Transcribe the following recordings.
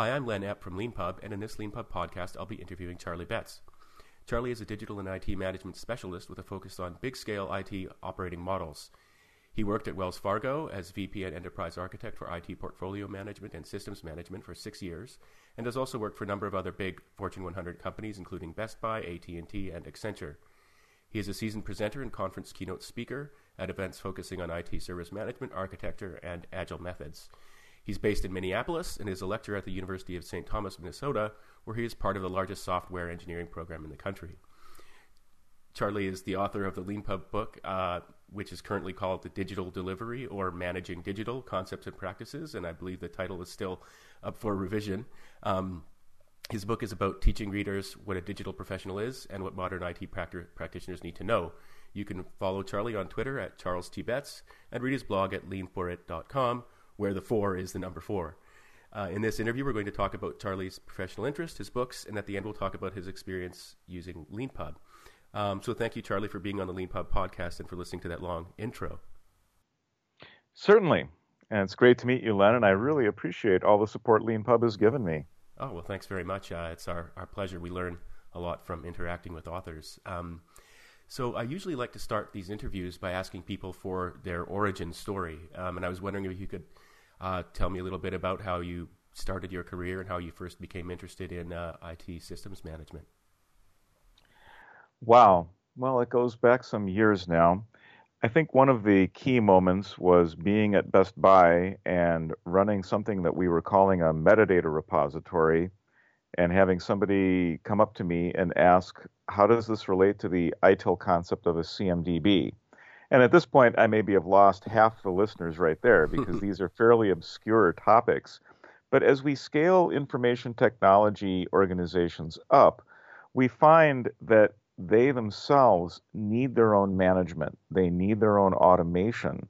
Hi, I'm Len Epp from LeanPub, and in this LeanPub podcast, I'll be interviewing Charlie Betts. Charlie is a digital and IT management specialist with a focus on big scale IT operating models. He worked at Wells Fargo as VP and Enterprise Architect for IT Portfolio Management and Systems Management for six years, and has also worked for a number of other big Fortune 100 companies, including Best Buy, AT&T, and Accenture. He is a seasoned presenter and conference keynote speaker at events focusing on IT service management, architecture, and agile methods. He's based in Minneapolis and is a lecturer at the University of St. Thomas, Minnesota, where he is part of the largest software engineering program in the country. Charlie is the author of the LeanPub book, uh, which is currently called The Digital Delivery or Managing Digital Concepts and Practices, and I believe the title is still up for revision. Um, his book is about teaching readers what a digital professional is and what modern IT practitioners need to know. You can follow Charlie on Twitter at Charles T. Betts and read his blog at lean4it.com where the four is the number four. Uh, in this interview, we're going to talk about Charlie's professional interest, his books, and at the end, we'll talk about his experience using LeanPub. Um, so, thank you, Charlie, for being on the LeanPub podcast and for listening to that long intro. Certainly. And it's great to meet you, Len, and I really appreciate all the support LeanPub has given me. Oh, well, thanks very much. Uh, it's our, our pleasure. We learn a lot from interacting with authors. Um, so I usually like to start these interviews by asking people for their origin story. Um, and I was wondering if you could uh, tell me a little bit about how you started your career and how you first became interested in uh, IT systems management. Wow. Well, it goes back some years now. I think one of the key moments was being at Best Buy and running something that we were calling a metadata repository and having somebody come up to me and ask, How does this relate to the ITIL concept of a CMDB? And at this point, I maybe have lost half the listeners right there because these are fairly obscure topics. But as we scale information technology organizations up, we find that they themselves need their own management, they need their own automation.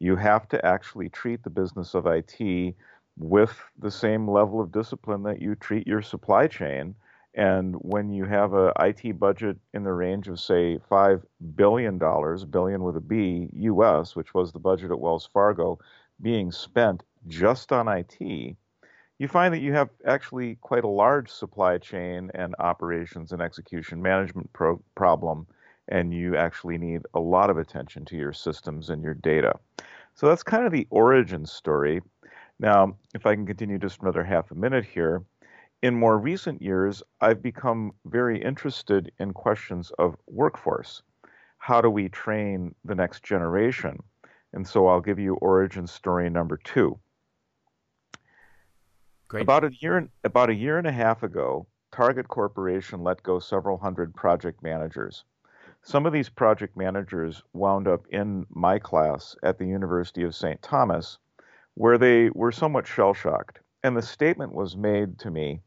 You have to actually treat the business of IT with the same level of discipline that you treat your supply chain and when you have a IT budget in the range of say five billion dollars, billion with a B, U.S., which was the budget at Wells Fargo, being spent just on IT, you find that you have actually quite a large supply chain and operations and execution management pro- problem, and you actually need a lot of attention to your systems and your data. So that's kind of the origin story. Now, if I can continue just another half a minute here, in more recent years, I've become very interested in questions of workforce. How do we train the next generation? And so I'll give you origin story number two. Great. About a year about a year and a half ago, Target Corporation let go several hundred project managers. Some of these project managers wound up in my class at the University of St. Thomas, where they were somewhat shell shocked. And the statement was made to me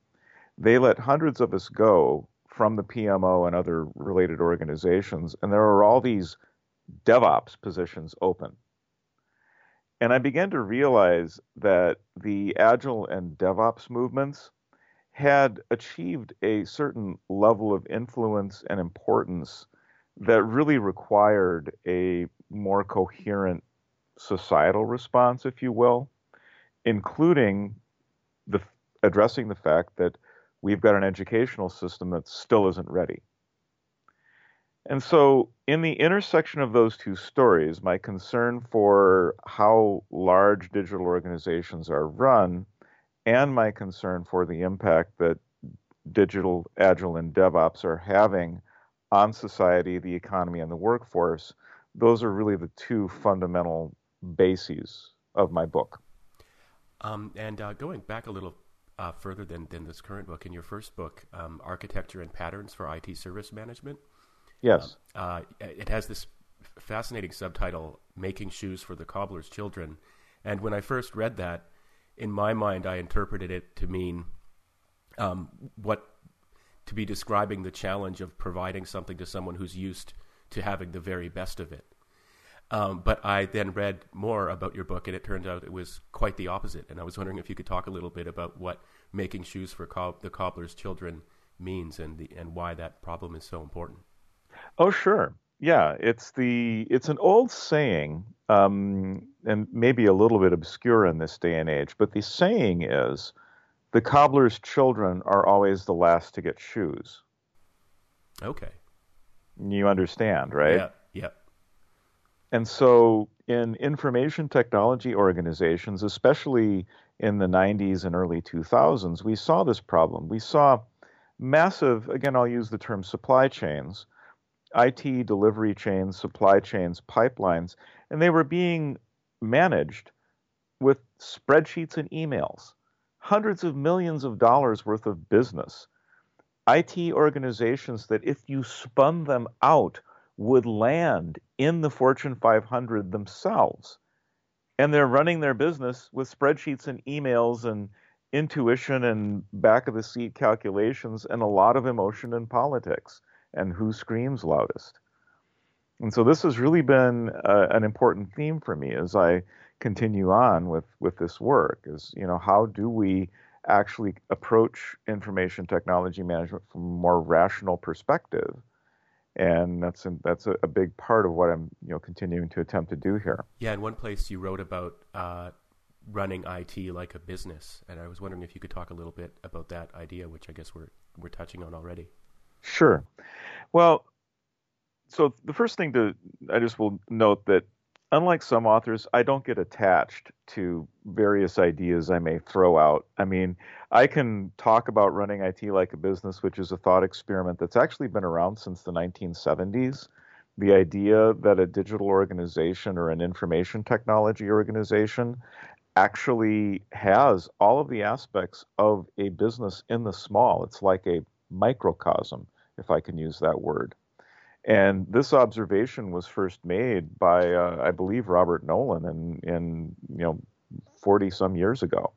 they let hundreds of us go from the PMO and other related organizations, and there are all these DevOps positions open. And I began to realize that the Agile and DevOps movements had achieved a certain level of influence and importance that really required a more coherent societal response, if you will, including the addressing the fact that we've got an educational system that still isn't ready. And so, in the intersection of those two stories, my concern for how large digital organizations are run and my concern for the impact that digital, agile, and DevOps are having on society, the economy, and the workforce, those are really the two fundamental bases of my book. Um, and uh, going back a little uh, further than, than this current book. In your first book, um, Architecture and Patterns for IT Service Management, yes, um, uh, it has this fascinating subtitle, Making Shoes for the Cobbler's Children. And when I first read that, in my mind, I interpreted it to mean um, what to be describing the challenge of providing something to someone who's used to having the very best of it. Um, but I then read more about your book, and it turned out it was quite the opposite. And I was wondering if you could talk a little bit about what making shoes for cob- the cobbler's children means, and the and why that problem is so important. Oh, sure. Yeah, it's the it's an old saying, um, and maybe a little bit obscure in this day and age. But the saying is, the cobbler's children are always the last to get shoes. Okay. You understand, right? Yeah. And so, in information technology organizations, especially in the 90s and early 2000s, we saw this problem. We saw massive, again, I'll use the term supply chains, IT delivery chains, supply chains, pipelines, and they were being managed with spreadsheets and emails, hundreds of millions of dollars worth of business. IT organizations that, if you spun them out, would land in the Fortune 500 themselves. And they're running their business with spreadsheets and emails and intuition and back of the seat calculations and a lot of emotion and politics and who screams loudest. And so this has really been uh, an important theme for me as I continue on with, with this work is, you know, how do we actually approach information technology management from a more rational perspective? And that's a, that's a, big part of what I'm, you know, continuing to attempt to do here. Yeah, in one place you wrote about uh, running IT like a business, and I was wondering if you could talk a little bit about that idea, which I guess we're we're touching on already. Sure. Well, so the first thing to I just will note that unlike some authors, I don't get attached to various ideas I may throw out. I mean, I can talk about running IT like a business, which is a thought experiment that's actually been around since the 1970s. The idea that a digital organization or an information technology organization actually has all of the aspects of a business in the small. It's like a microcosm, if I can use that word. And this observation was first made by, uh, I believe, Robert Nolan in, in you know, 40 some years ago.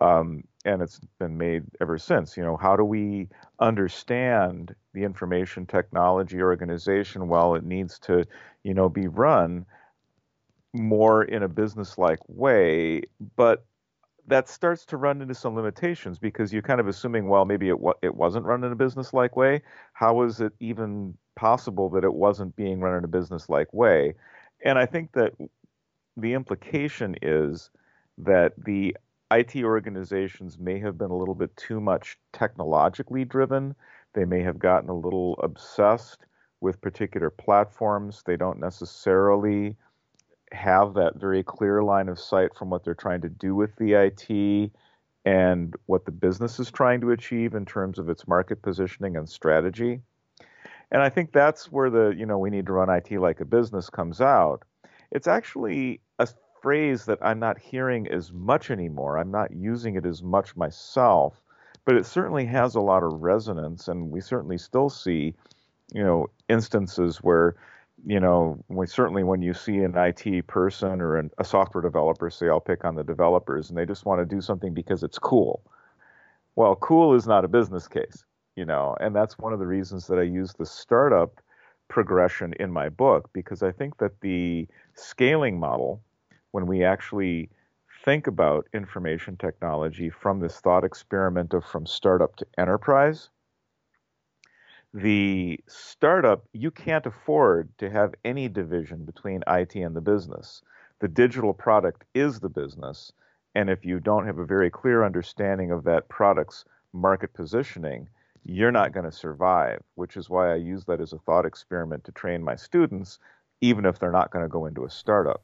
Um, and it's been made ever since. You know, how do we understand the information technology organization while it needs to, you know, be run more in a business-like way, but that starts to run into some limitations because you're kind of assuming, well, maybe it it wasn't run in a business-like way. How is it even possible that it wasn't being run in a business-like way? And I think that the implication is that the IT organizations may have been a little bit too much technologically driven. They may have gotten a little obsessed with particular platforms. They don't necessarily have that very clear line of sight from what they're trying to do with the IT and what the business is trying to achieve in terms of its market positioning and strategy. And I think that's where the, you know, we need to run IT like a business comes out. It's actually a phrase that I'm not hearing as much anymore. I'm not using it as much myself, but it certainly has a lot of resonance. And we certainly still see, you know, instances where you know, we, certainly when you see an IT person or an, a software developer say, I'll pick on the developers, and they just want to do something because it's cool. Well, cool is not a business case, you know, and that's one of the reasons that I use the startup progression in my book because I think that the scaling model, when we actually think about information technology from this thought experiment of from startup to enterprise, the startup, you can't afford to have any division between IT and the business. The digital product is the business. And if you don't have a very clear understanding of that product's market positioning, you're not going to survive, which is why I use that as a thought experiment to train my students, even if they're not going to go into a startup.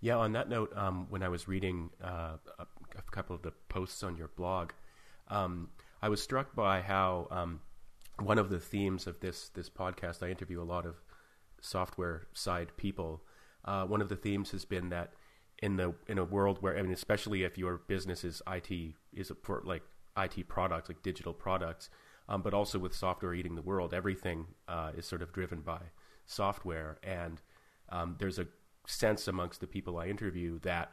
Yeah, on that note, um, when I was reading uh, a, couple of the posts on your blog, um, I was struck by how um, one of the themes of this this podcast, I interview a lot of software side people. Uh, one of the themes has been that in the in a world where I mean, especially if your business is IT is for like IT products, like digital products, um, but also with software eating the world, everything uh, is sort of driven by software, and um, there's a sense amongst the people I interview that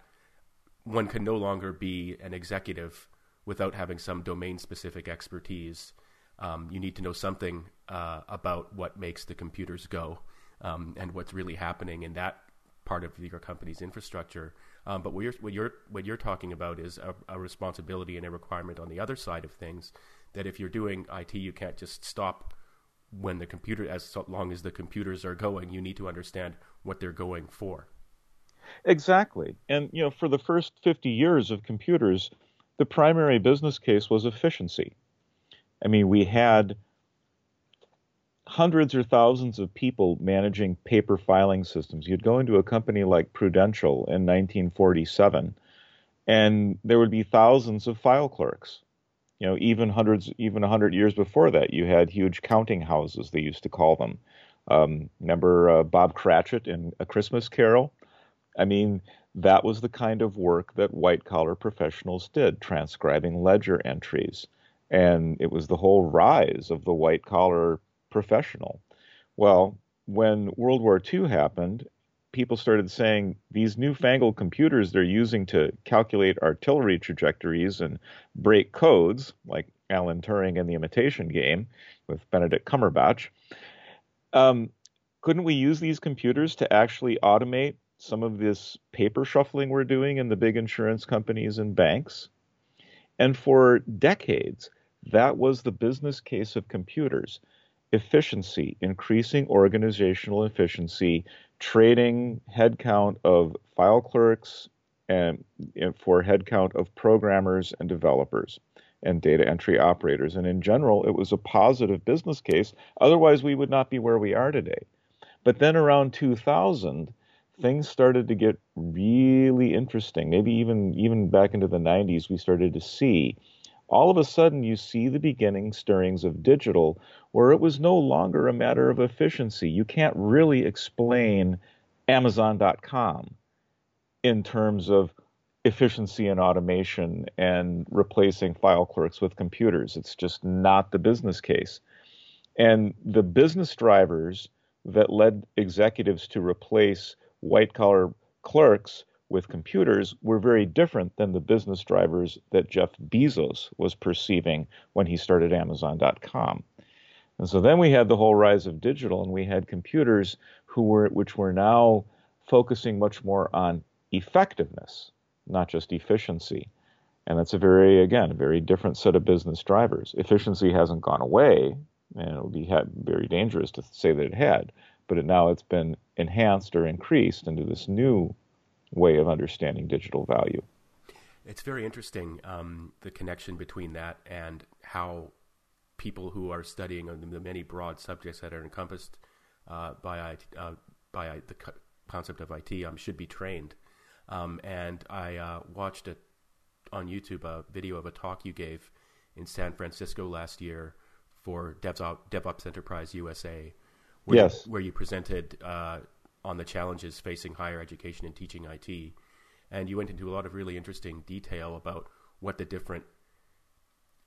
one can no longer be an executive without having some domain specific expertise um, you need to know something uh, about what makes the computers go um, and what's really happening in that part of your company's infrastructure. Um, but what you're, what you're what you're talking about is a, a, responsibility and a requirement on the other side of things. That if you're doing IT, you can't just stop when the computer, as long as the computers are going. You need to understand what they're going for. Exactly, and you know, for the first 50 years of computers, the primary business case was efficiency. I mean, we had hundreds or thousands of people managing paper filing systems. You'd go into a company like Prudential in 1947, and there would be thousands of file clerks. You know, even hundreds, even a hundred years before that, you had huge counting houses. They used to call them. Um, remember uh, Bob Cratchit in A Christmas Carol? I mean, that was the kind of work that white collar professionals did, transcribing ledger entries. And it was the whole rise of the white collar professional. Well, when World War II happened, people started saying these newfangled computers they're using to calculate artillery trajectories and break codes, like Alan Turing in the Imitation Game with Benedict Cumberbatch. Um, couldn't we use these computers to actually automate some of this paper shuffling we're doing in the big insurance companies and banks? And for decades, that was the business case of computers efficiency, increasing organizational efficiency, trading headcount of file clerks and, and for headcount of programmers and developers and data entry operators. And in general, it was a positive business case. Otherwise, we would not be where we are today. But then around 2000, things started to get really interesting. Maybe even even back into the 90s, we started to see all of a sudden you see the beginning stirrings of digital where it was no longer a matter of efficiency. You can't really explain Amazon.com in terms of efficiency and automation and replacing file clerks with computers. It's just not the business case. And the business drivers that led executives to replace white collar clerks with computers were very different than the business drivers that Jeff Bezos was perceiving when he started Amazon.com. And so then we had the whole rise of digital, and we had computers who were, which were now focusing much more on effectiveness, not just efficiency. And that's a very, again, a very different set of business drivers. Efficiency hasn't gone away, and it would be very dangerous to say that it had, but it, now it's been enhanced or increased into this new way of understanding digital value. It's very interesting um, the connection between that and how people who are studying the many broad subjects that are encompassed uh, by uh, by the concept of IT um, should be trained. Um, and I uh, watched it on YouTube a video of a talk you gave in San Francisco last year for DevOps, DevOps Enterprise USA, where yes. you, where you presented uh, on the challenges facing higher education and teaching IT. And you went into a lot of really interesting detail about what the different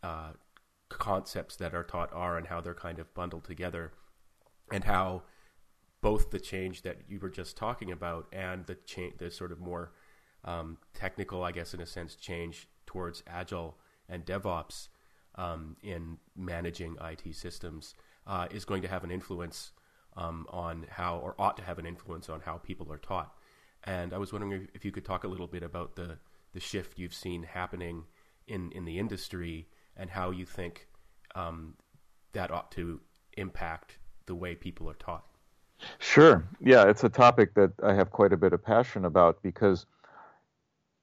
uh, concepts that are taught are and how they're kind of bundled together, and how both the change that you were just talking about and the the sort of more um, technical, I guess, in a sense, change towards agile and DevOps um, in managing IT systems uh, is going to have an influence um, on how, or ought to have an influence on how people are taught. And I was wondering if you could talk a little bit about the, the shift you've seen happening in, in the industry and how you think um, that ought to impact the way people are taught. Sure. Yeah, it's a topic that I have quite a bit of passion about because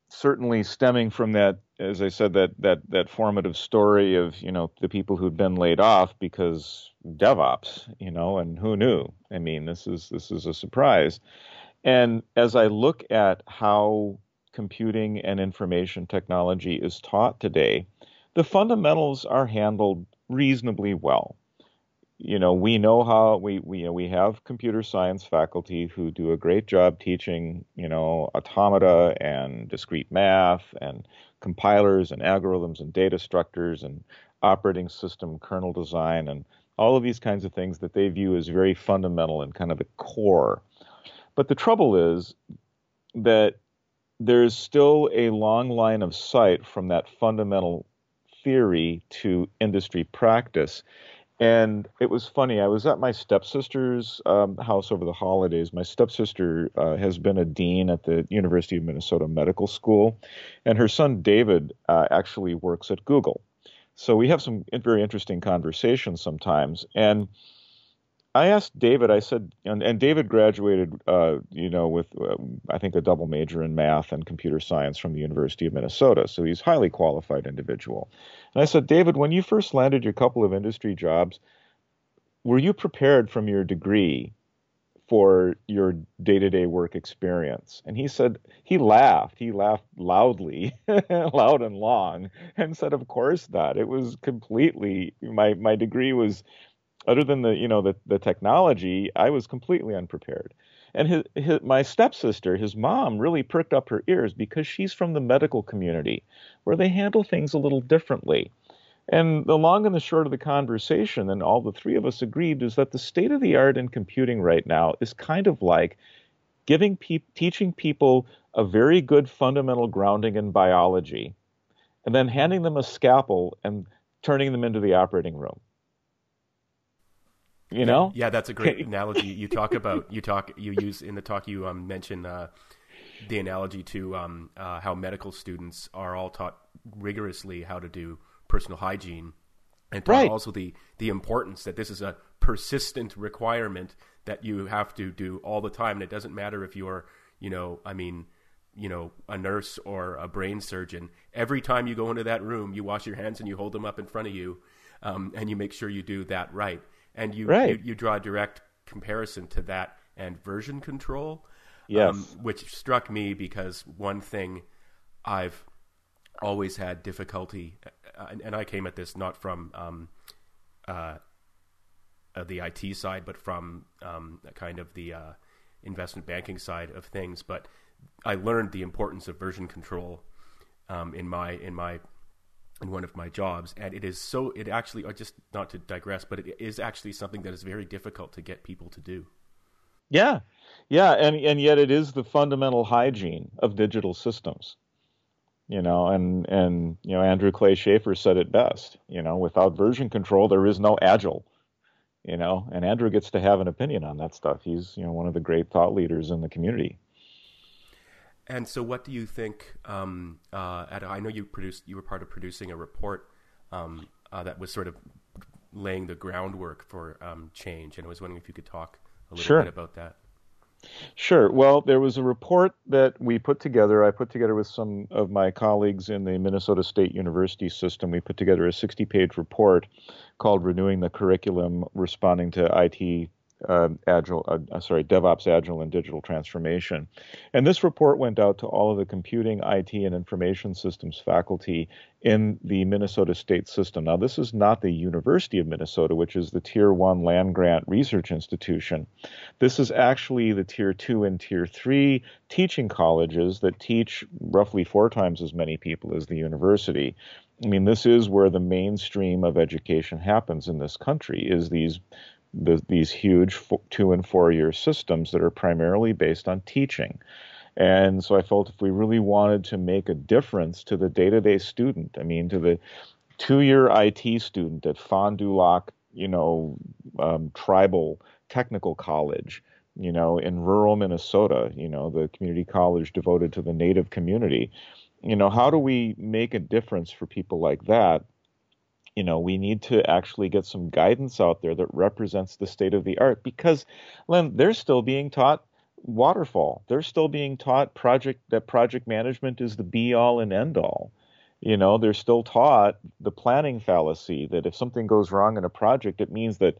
certainly stemming from that, as I said, that that that formative story of you know the people who'd been laid off because DevOps, you know, and who knew? I mean, this is this is a surprise. And as I look at how computing and information technology is taught today, the fundamentals are handled reasonably well. You know, we know how we we you know, we have computer science faculty who do a great job teaching, you know, automata and discrete math and compilers and algorithms and data structures and operating system kernel design and all of these kinds of things that they view as very fundamental and kind of the core. But the trouble is that there's still a long line of sight from that fundamental theory to industry practice. And it was funny. I was at my stepsister's um, house over the holidays. My stepsister uh, has been a dean at the University of Minnesota Medical School, and her son David uh, actually works at Google. So we have some very interesting conversations sometimes. And I asked David. I said, and, and David graduated, uh, you know, with uh, I think a double major in math and computer science from the University of Minnesota. So he's a highly qualified individual. And I said, David, when you first landed your couple of industry jobs, were you prepared from your degree for your day-to-day work experience and he said he laughed he laughed loudly loud and long and said of course not it was completely my my degree was other than the you know the the technology i was completely unprepared and his, his, my stepsister his mom really pricked up her ears because she's from the medical community where they handle things a little differently and the long and the short of the conversation, and all the three of us agreed, is that the state of the art in computing right now is kind of like giving pe- teaching people a very good fundamental grounding in biology, and then handing them a scalpel and turning them into the operating room. You know? Yeah, that's a great analogy. You talk about you talk you use in the talk you um, mention uh, the analogy to um, uh, how medical students are all taught rigorously how to do personal hygiene, and right. also the the importance that this is a persistent requirement that you have to do all the time. And it doesn't matter if you're, you know, I mean, you know, a nurse or a brain surgeon. Every time you go into that room, you wash your hands and you hold them up in front of you, um, and you make sure you do that right. And you, right. you, you draw a direct comparison to that and version control. Yes. Um, which struck me because one thing I've always had difficulty, uh, and, and, I came at this not from um, uh, uh, the IT side, but from um, kind of the uh, investment banking side of things. But I learned the importance of version control um, in my in my in one of my jobs, and it is so. It actually, just not to digress, but it is actually something that is very difficult to get people to do. Yeah, yeah, and and yet it is the fundamental hygiene of digital systems you know and and you know andrew clay shafer said it best you know without version control there is no agile you know and andrew gets to have an opinion on that stuff he's you know one of the great thought leaders in the community and so what do you think um, uh, at, i know you produced you were part of producing a report um, uh, that was sort of laying the groundwork for um, change and i was wondering if you could talk a little sure. bit about that Sure. Well, there was a report that we put together. I put together with some of my colleagues in the Minnesota State University system. We put together a 60 page report called Renewing the Curriculum Responding to IT uh, agile, uh, uh, sorry, DevOps Agile and Digital Transformation. And this report went out to all of the computing, IT, and information systems faculty in the Minnesota state system. Now, this is not the University of Minnesota, which is the Tier 1 land grant research institution. This is actually the Tier 2 and Tier 3 teaching colleges that teach roughly four times as many people as the university. I mean, this is where the mainstream of education happens in this country, is these the, these huge two and four year systems that are primarily based on teaching. And so I felt if we really wanted to make a difference to the day to day student, I mean, to the two year IT student at Fond du Lac, you know, um, tribal technical college, you know, in rural Minnesota, you know, the community college devoted to the native community, you know, how do we make a difference for people like that you know, we need to actually get some guidance out there that represents the state of the art because, Len, they're still being taught waterfall. They're still being taught project that project management is the be all and end all. You know, they're still taught the planning fallacy that if something goes wrong in a project, it means that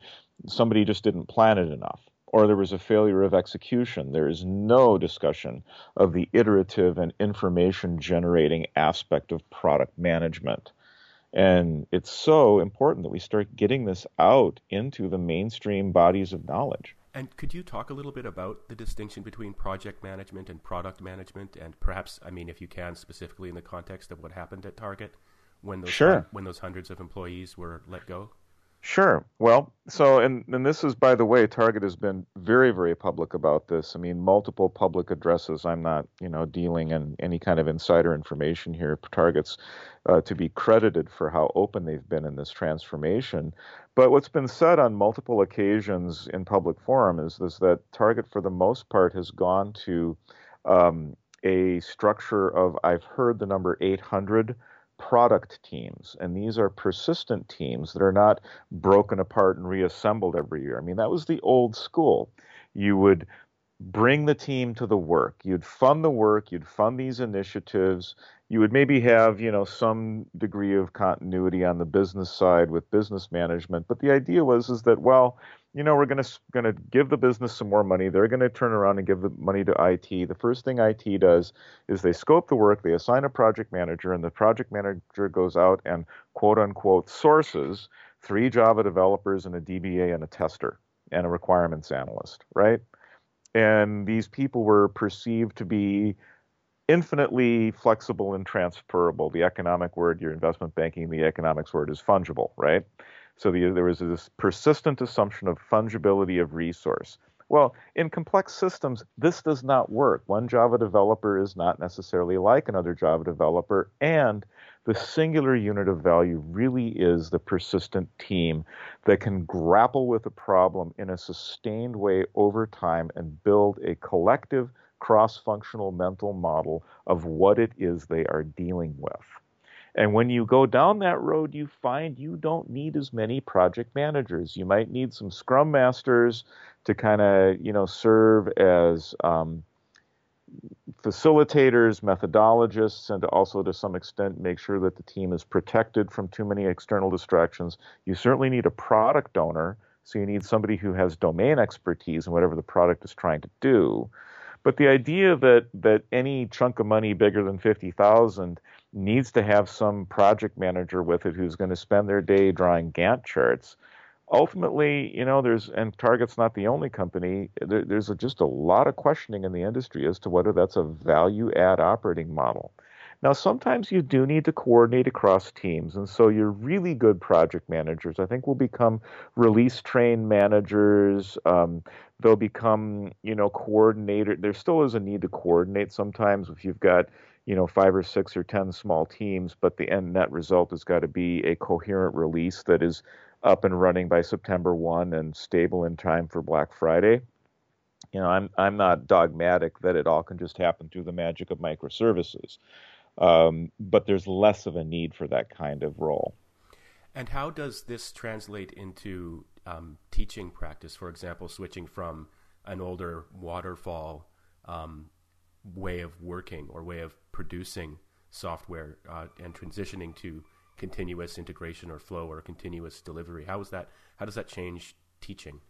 somebody just didn't plan it enough or there was a failure of execution. There is no discussion of the iterative and information generating aspect of product management. And it's so important that we start getting this out into the mainstream bodies of knowledge. And could you talk a little bit about the distinction between project management and product management, and perhaps, I mean, if you can, specifically in the context of what happened at Target when those sure. when those hundreds of employees were let go? Sure. Well, so and and this is by the way, Target has been very very public about this. I mean, multiple public addresses. I'm not you know dealing in any kind of insider information here. Target's uh, to be credited for how open they've been in this transformation. But what's been said on multiple occasions in public forum is, is that Target, for the most part, has gone to um, a structure of I've heard the number 800 product teams. And these are persistent teams that are not broken apart and reassembled every year. I mean, that was the old school. You would bring the team to the work. You'd fund the work, you'd fund these initiatives. You would maybe have, you know, some degree of continuity on the business side with business management, but the idea was is that well, you know, we're going to going to give the business some more money. They're going to turn around and give the money to IT. The first thing IT does is they scope the work, they assign a project manager, and the project manager goes out and quote unquote sources three Java developers and a DBA and a tester and a requirements analyst, right? And these people were perceived to be infinitely flexible and transferable. The economic word, your investment banking, the economics word is fungible, right? So the, there was this persistent assumption of fungibility of resource. Well, in complex systems, this does not work. One Java developer is not necessarily like another Java developer, and the singular unit of value really is the persistent team that can grapple with a problem in a sustained way over time and build a collective cross functional mental model of what it is they are dealing with. And when you go down that road, you find you don't need as many project managers. You might need some scrum masters to kind of, you know, serve as um, facilitators, methodologists, and also to some extent make sure that the team is protected from too many external distractions. You certainly need a product owner, so you need somebody who has domain expertise in whatever the product is trying to do. But the idea that that any chunk of money bigger than fifty thousand needs to have some project manager with it who's going to spend their day drawing Gantt charts. Ultimately, you know, there's and Target's not the only company. There, there's a, just a lot of questioning in the industry as to whether that's a value add operating model. Now, sometimes you do need to coordinate across teams, and so your really good project managers, I think, will become release train managers. Um, they'll become, you know, coordinator. There still is a need to coordinate sometimes if you've got you know, five or six or 10 small teams, but the end net result has got to be a coherent release that is up and running by September 1 and stable in time for Black Friday. You know, I'm, I'm not dogmatic that it all can just happen through the magic of microservices, um, but there's less of a need for that kind of role. And how does this translate into um, teaching practice? For example, switching from an older waterfall um, way of working or way of producing software uh, and transitioning to continuous integration or flow or continuous delivery. How is that? How does that change teaching?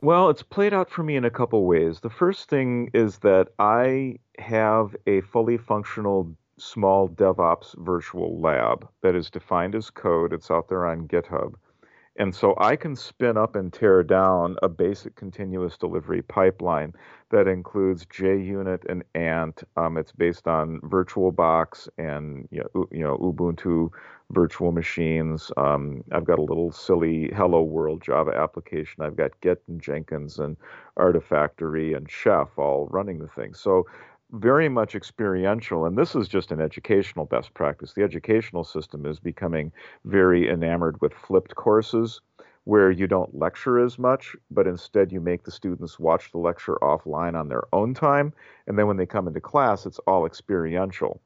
Well, it's played out for me in a couple ways. The first thing is that I have a fully functional small DevOps virtual lab that is defined as code. It's out there on GitHub. And so I can spin up and tear down a basic continuous delivery pipeline that includes JUnit and Ant. Um, it's based on VirtualBox and you know, Ubuntu virtual machines. Um, I've got a little silly Hello World Java application. I've got Git and Jenkins and Artifactory and Chef all running the thing. So very much experiential, and this is just an educational best practice. The educational system is becoming very enamored with flipped courses where you don't lecture as much, but instead you make the students watch the lecture offline on their own time. And then when they come into class, it's all experiential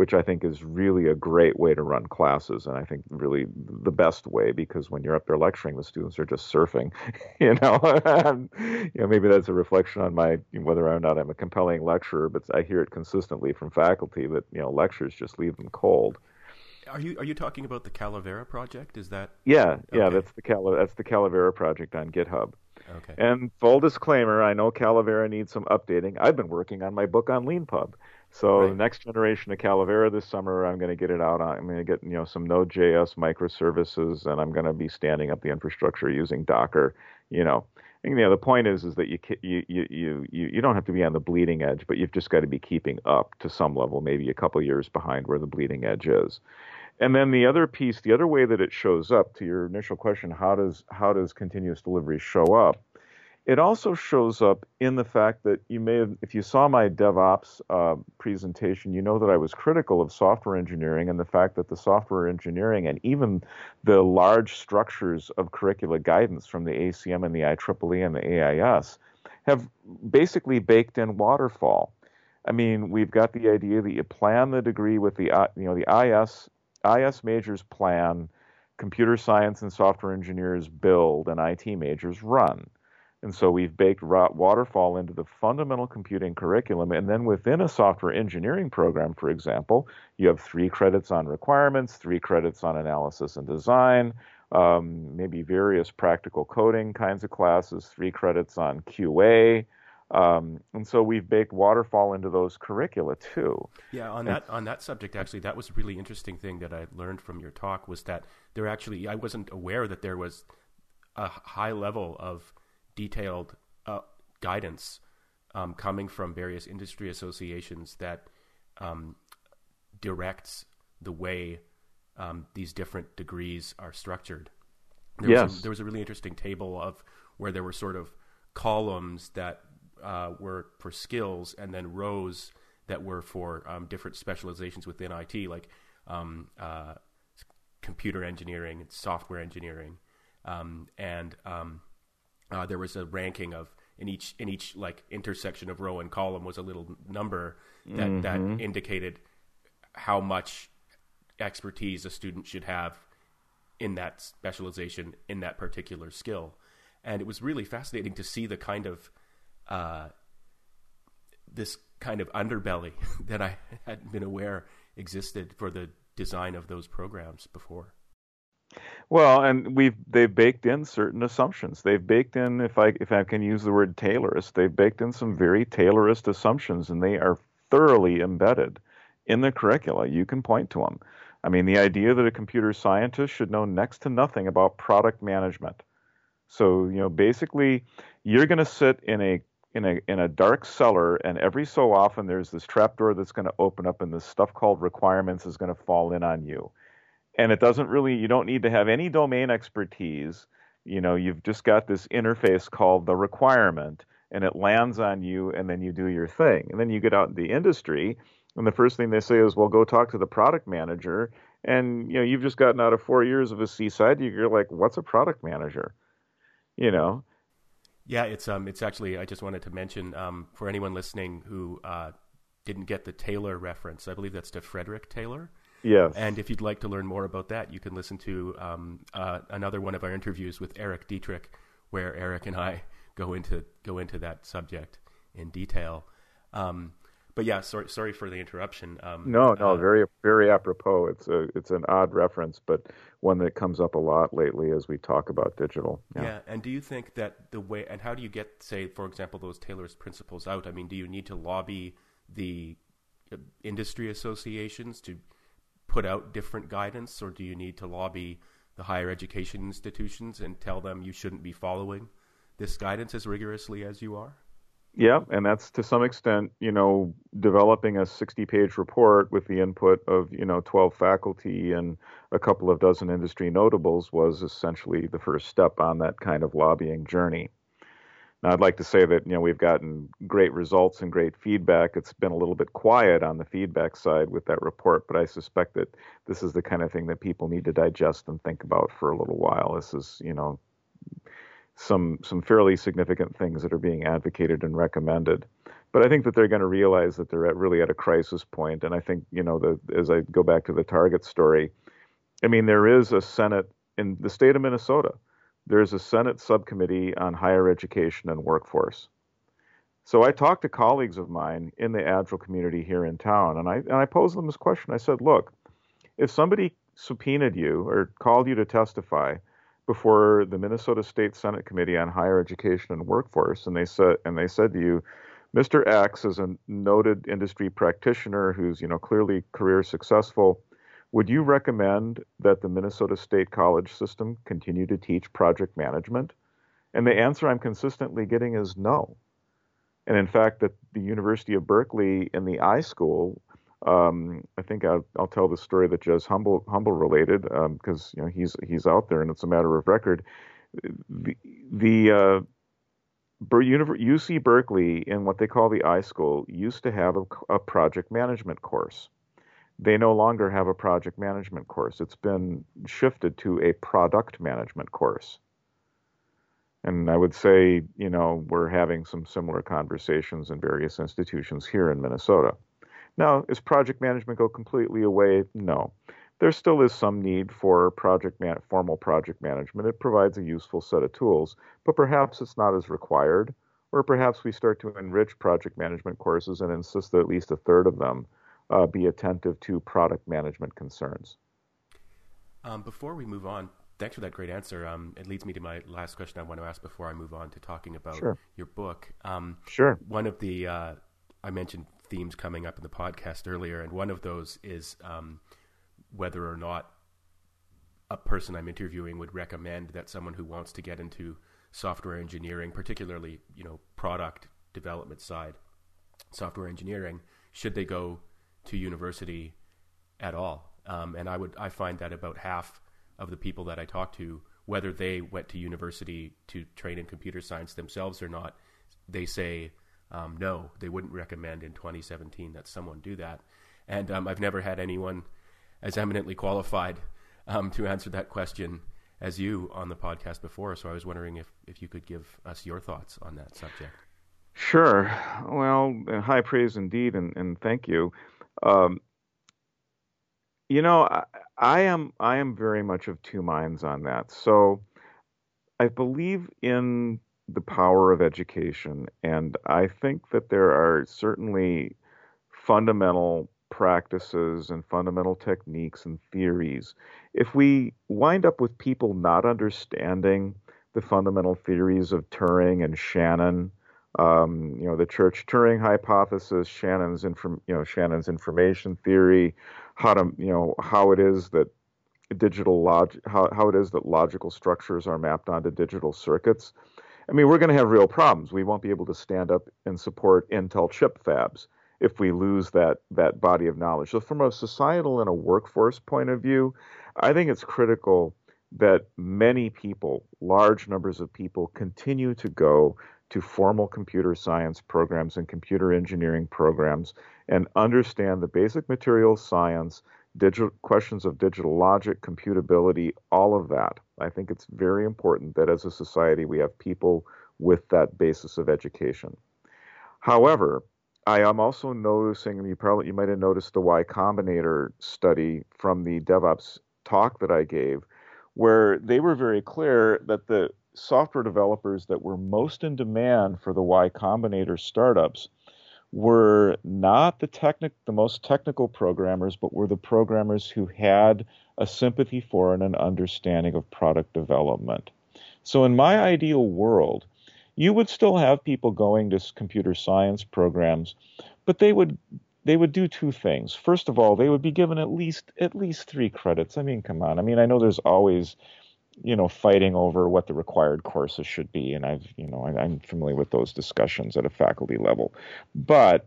which I think is really a great way to run classes, and I think really the best way because when you're up there lecturing, the students are just surfing, you know. you know, maybe that's a reflection on my whether or not I'm a compelling lecturer, but I hear it consistently from faculty that you know lectures just leave them cold. Are you are you talking about the Calavera project? Is that? Yeah, yeah, that's the Cal that's the Calavera project on GitHub. Okay. And full disclaimer, I know Calavera needs some updating. I've been working on my book on LeanPub. So right. the next generation of Calavera this summer, I'm going to get it out. I'm going to get you know some Node.js microservices, and I'm going to be standing up the infrastructure using Docker. You know, and, you know the point is is that you you you you you don't have to be on the bleeding edge, but you've just got to be keeping up to some level, maybe a couple years behind where the bleeding edge is. And then the other piece, the other way that it shows up to your initial question, how does how does continuous delivery show up? It also shows up in the fact that you may have, if you saw my DevOps uh, presentation, you know that I was critical of software engineering and the fact that the software engineering and even the large structures of curricula guidance from the ACM and the IEEE and the AIS have basically baked in waterfall. I mean, we've got the idea that you plan the degree with the, uh, you know, the IS IS majors plan, computer science and software engineers build, and IT majors run. And so we've baked waterfall into the fundamental computing curriculum. And then within a software engineering program, for example, you have three credits on requirements, three credits on analysis and design, um, maybe various practical coding kinds of classes, three credits on QA. Um, and so we've baked waterfall into those curricula too. Yeah, on that on that subject, actually, that was a really interesting thing that I learned from your talk was that there actually I wasn't aware that there was a high level of detailed uh, guidance um, coming from various industry associations that um, directs the way um, these different degrees are structured. There yes. Was a, there was a really interesting table of where there were sort of columns that uh, were for skills and then rows that were for um, different specializations within IT, like um, uh, computer engineering and software engineering. Um, and um, uh, there was a ranking of in each in each like intersection of row and column was a little number that mm-hmm. that indicated how much expertise a student should have in that specialization in that particular skill. And it was really fascinating to see the kind of uh, this kind of underbelly that I hadn't been aware existed for the design of those programs before. Well, and we've they've baked in certain assumptions. They've baked in, if I if I can use the word Taylorist, they've baked in some very Taylorist assumptions, and they are thoroughly embedded in the curricula. You can point to them. I mean, the idea that a computer scientist should know next to nothing about product management. So, you know, basically, you're going to sit in a in a in a dark cellar, and every so often there's this trapdoor that's going to open up, and this stuff called requirements is going to fall in on you. And it doesn't really you don't need to have any domain expertise. You know, you've just got this interface called the requirement, and it lands on you, and then you do your thing. And then you get out in the industry, and the first thing they say is, "Well, go talk to the product manager." And you know, you've just gotten out of four years of a Seaside. You're like, "What's a product manager?" You know. Yeah, it's um, it's actually I just wanted to mention um, for anyone listening who uh, didn't get the Taylor reference. I believe that's to Frederick Taylor. Yes. And if you'd like to learn more about that, you can listen to um, uh, another one of our interviews with Erik Dietrich, where Erik and I go into go into that subject in detail. Um, but yeah, sorry, sorry for the interruption. Um, no, no, uh, very, very apropos. It's a, it's an odd reference, but one that comes up a lot lately as we talk about digital. Yeah. yeah. and do you think that the way, and how do you get, say, for example, those Taylor's principles out? I mean, do you need to lobby the uh, industry associations to put out different guidance, or do you need to lobby the higher education institutions and tell them you shouldn't be following this guidance as rigorously as you are? Yeah, and that's to some extent, you know, developing a 60-page report with the input of, you know, 12 faculty and a couple of dozen industry notables was essentially the first step on that kind of lobbying journey. Now, I'd like to say that, you know, we've gotten great results and great feedback. It's been a little bit quiet on the feedback side with that report, but I suspect that this is the kind of thing that people need to digest and think about for a little while. This is, you know, some some fairly significant things that are being advocated and recommended. But I think that they're going to realize that they're at, really at a crisis point. And I think you know, the, as I go back to the Target story, I mean, there is a Senate in the state of Minnesota. There's a Senate subcommittee on higher education and workforce. So I talked to colleagues of mine in the Agile community here in town, and I and I posed them this question. I said, "Look, if somebody subpoenaed you or called you to testify before the Minnesota State Senate Committee on Higher Education and Workforce, and they said and they said to you, Mr. X is a noted industry practitioner who's you know clearly career successful. Would you recommend that the Minnesota State College system continue to teach project management? And the answer I'm consistently getting is no. And in fact, that the University of Berkeley in the iSchool um, I think I'll, I'll, tell the story that Jez Humble Humble related because um, you know he's he's out there and it's a matter of record. The the uh, UC Berkeley in what they call the iSchool used to have a, a, project management course. They no longer have a project management course. It's been shifted to a product management course. And I would say, you know, we're having some similar conversations in various institutions here in Minnesota. Now, is project management go completely away? No. there still is some need for project man- formal project management. It provides a useful set of tools, but perhaps it's not as required. Or perhaps we start to enrich project management courses and insist that at least a third of them uh, be attentive to product management concerns. Um, before we move on, thanks for that great answer. Um, it leads me to my last question I want to ask before I move on to talking about sure. your book. Um, sure. One of the uh, I mentioned themes coming up in the podcast earlier, and one of those is um, whether or not a person I'm interviewing would recommend that someone who wants to get into software engineering, particularly you know product development side, software engineering, should they go to university at all? Um, and I would I find that about half of the people that I talk to, whether they went to university to train in computer science themselves or not, they say um, no, they wouldn't recommend in 2017 that someone do that. And um, I've never had anyone as eminently qualified um, to answer that question as you on the podcast before. So I was wondering if, if you could give us your thoughts on that subject. Sure. Well, high praise indeed, and, and thank you. Um, you know, I, I am I am very much of two minds on that. So I believe in the power of education, and I think that there are certainly fundamental practices and fundamental techniques and theories. If we wind up with people not understanding the fundamental theories of Turing and Shannon, um, you know, the Church Turing hypothesis, Shannon's inform, you know, Shannon's information theory, how to, you know, how it is that digital log, how, how it is that logical structures are mapped onto digital circuits. I mean, we're going to have real problems. We won't be able to stand up and support Intel chip fabs if we lose that that body of knowledge. So from a societal and a workforce point of view, I think it's critical that many people, large numbers of people, continue to go to formal computer science programs and computer engineering programs and understand the basic materials science, digital questions of digital logic, computability, all of that. I think it's very important that as a society we have people with that basis of education. However, I am also noticing, you probably you might have noticed the Y Combinator study from the DevOps talk that I gave, where they were very clear that the software developers that were most in demand for the Y Combinator startups were not the technic the most technical programmers, but were the programmers who had a sympathy for and an understanding of product development. So in my ideal world, you would still have people going to computer science programs, but they would they would do two things. First of all, they would be given at least at least three credits. I mean, come on. I mean, I know there's always you know fighting over what the required courses should be, and I've you know I, I'm familiar with those discussions at a faculty level, but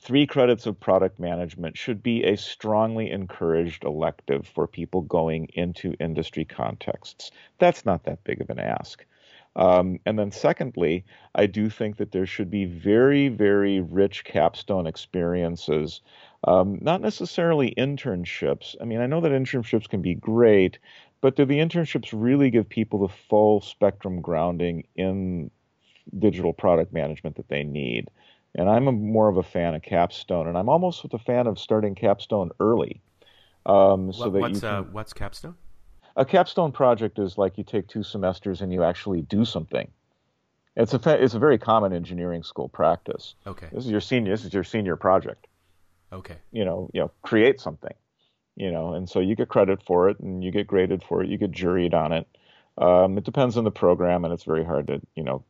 three credits of product management should be a strongly encouraged elective for people going into industry contexts. That's not that big of an ask. Um, and then, secondly, I do think that there should be very, very rich capstone experiences, um, not necessarily internships. I mean, I know that internships can be great, but do the internships really give people the full spectrum grounding in digital product management that they need? And I'm a, more of a fan of capstone, and I'm almost a fan of starting capstone early. Um, so what, that what's, can, uh, what's capstone? a capstone project is like you take two semesters and you actually do something. It's a it's a very common engineering school practice. Okay. This is your senior this is your senior project. Okay. You know, you know, create something. You know, and so you get credit for it and you get graded for it, you get juried on it. Um, it depends on the program and it's very hard to, you know,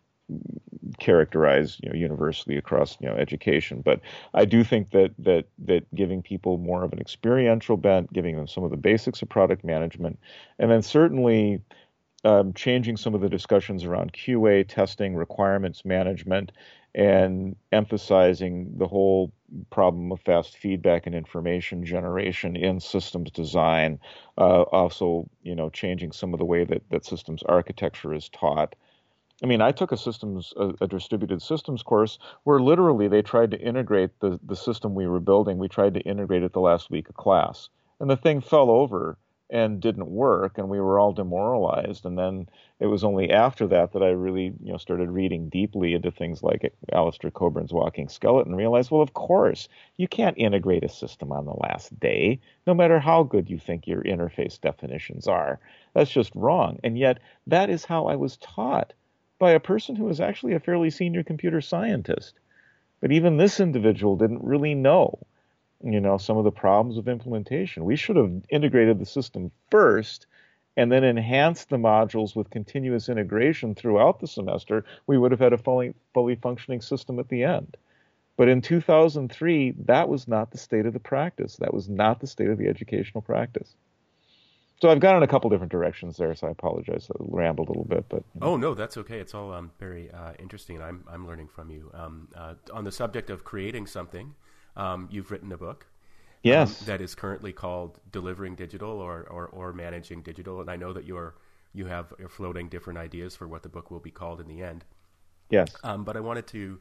characterize you know universally across you know education but i do think that that that giving people more of an experiential bent giving them some of the basics of product management and then certainly um, changing some of the discussions around qa testing requirements management and emphasizing the whole problem of fast feedback and information generation in systems design uh, also you know changing some of the way that, that systems architecture is taught I mean, I took a systems, a, a, distributed systems course where literally they tried to integrate the, the system we were building. We tried to integrate it the last week of class, and the thing fell over and didn't work and we were all demoralized. And then it was only after that that I really you know started reading deeply into things like Alistair Cockburn's Walking Skeleton and realized well of course you can't integrate a system on the last day no matter how good you think your interface definitions are. That's just wrong. And yet that is how I was taught by a person who was actually a fairly senior computer scientist. But even this individual didn't really know you know, some of the problems of implementation. We should have integrated the system first and then enhanced the modules with continuous integration throughout the semester. We would have had a fully, fully functioning system at the end. But in 2003, that was not the state of the practice. That was not the state of the educational practice. So I've gone in a couple different directions there, so I apologize. I rambled a little bit, but you know. oh no, that's okay. It's all um, very uh, interesting, I'm I'm learning from you um, uh, on the subject of creating something. Um, you've written a book. Um, yes. Um, that is currently called Delivering Digital or, or, or Managing Digital. And I know that you're, you have, you're floating different ideas for what the book will be called in the end. Yes. Um, but I wanted to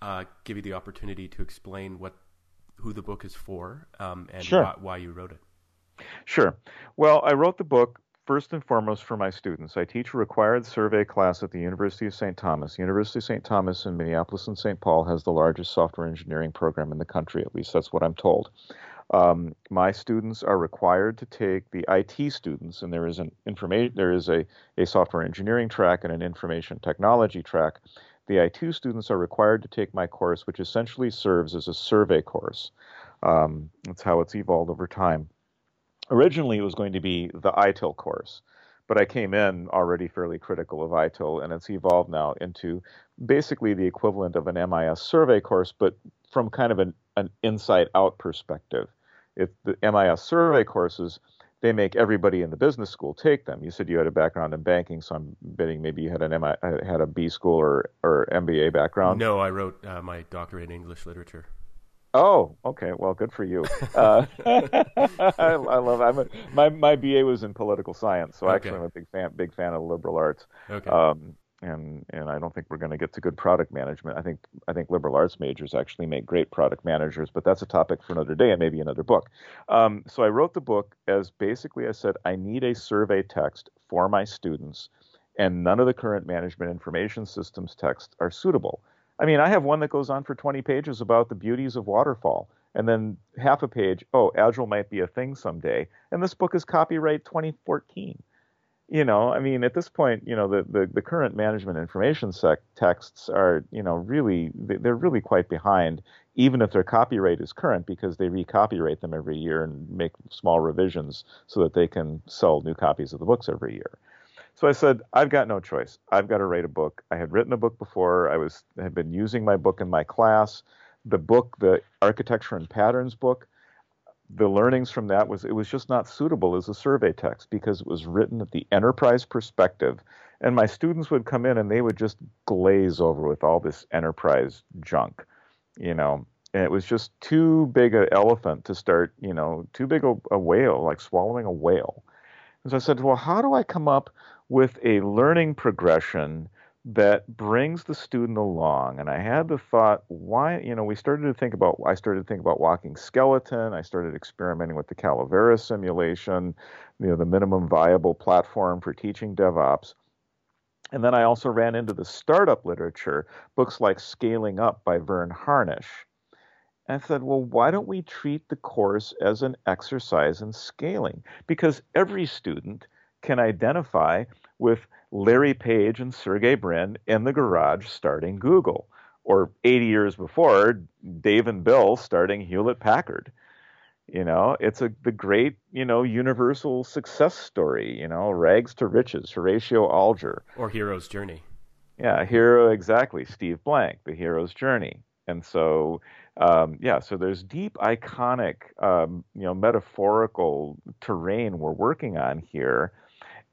uh, give you the opportunity to explain what, who the book is for um, and sure. why, why you wrote it. Sure. Well, I wrote the book first and foremost for my students. I teach a required survey class at the University of St. Thomas. University of St. Thomas in Minneapolis and St. Paul has the largest software engineering program in the country, at least that's what I'm told. Um, my students are required to take the IT students, and there is an information there is a, a software engineering track and an information technology track. The IT students are required to take my course, which essentially serves as a survey course. Um, that's how it's evolved over time originally it was going to be the ITIL course, but I came in already fairly critical of ITIL, and it's evolved now into basically the equivalent of an MIS survey course, but from kind of an, an inside out perspective. If the MIS survey courses, they make everybody in the business school take them. You said you had a background in banking, so I'm betting maybe you had an MI, had a B school or, or MBA background. No, I wrote uh, my doctorate in English literature. Oh, okay. Well, good for you. Uh, I, I, love. I'm a, my my BA was in political science, so okay. actually I'm a big fan big fan of liberal arts. Okay. Um, and and I don't think we're going to get to good product management. I think I think liberal arts majors actually make great product managers, but that's a topic for another day and maybe another book. Um, so I wrote the book as basically I said I need a survey text for my students, and none of the current management information systems texts are suitable. I mean, I have one that goes on for 20 pages about the beauties of waterfall, and then half a page, oh, Agile might be a thing someday. And this book is copyright 2014. You know, I mean, at this point, you know, the, the, the current management information sec texts are, you know, really, they're really quite behind, even if their copyright is current, because they recopyright them every year and make small revisions so that they can sell new copies of the books every year. So I said, I've got no choice. I've got to write a book. I had written a book before. I was had been using my book in my class. The book, the architecture and patterns book, the learnings from that was it was just not suitable as a survey text because it was written at the enterprise perspective. And my students would come in and they would just glaze over with all this enterprise junk, you know. And it was just too big an elephant to start, you know, too big a, a whale, like swallowing a whale. And so I said, well, how do I come up with a learning progression that brings the student along. And I had the thought, why, you know, we started to think about, I started to think about walking skeleton. I started experimenting with the Calavera simulation, you know, the minimum viable platform for teaching DevOps. And then I also ran into the startup literature, books like Scaling Up by Verne Harnish. And I said, well, why don't we treat the course as an exercise in scaling? Because every student can identify with Larry Page and Sergey Brin in the garage starting Google, or 80 years before, Dave and Bill starting Hewlett Packard. You know, it's a the great, you know, universal success story, you know, rags to riches, Horatio Alger. Or hero's journey. Yeah, hero exactly, Steve Blank, the hero's journey. And so um, yeah, so there's deep iconic, um, you know, metaphorical terrain we're working on here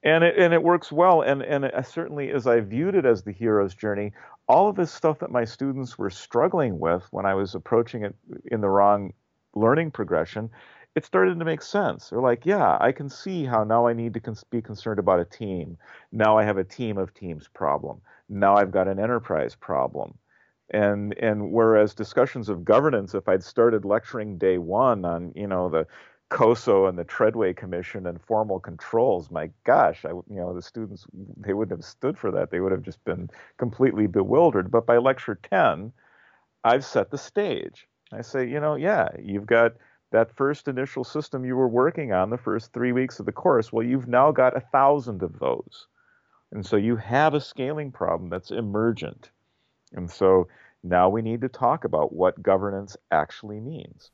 and it and it works well. And and certainly as I viewed it as the hero's journey, all of this stuff that my students were struggling with when I was approaching it in the wrong learning progression, it started to make sense. They're like, yeah, I can see how now I need to cons- be concerned about a team. Now I have a team of teams problem. Now I've got an enterprise problem. And and whereas discussions of governance, if I'd started lecturing day one on you know the COSO and the Treadway Commission and formal controls, my gosh, I, you know, the students, they wouldn't have stood for that. They would have just been completely bewildered. But by lecture 10, I've set the stage. I say, you know, yeah, you've got that first initial system you were working on the first three weeks of the course. Well, you've now got a thousand of those. And so you have a scaling problem that's emergent. And so now we need to talk about what governance actually means.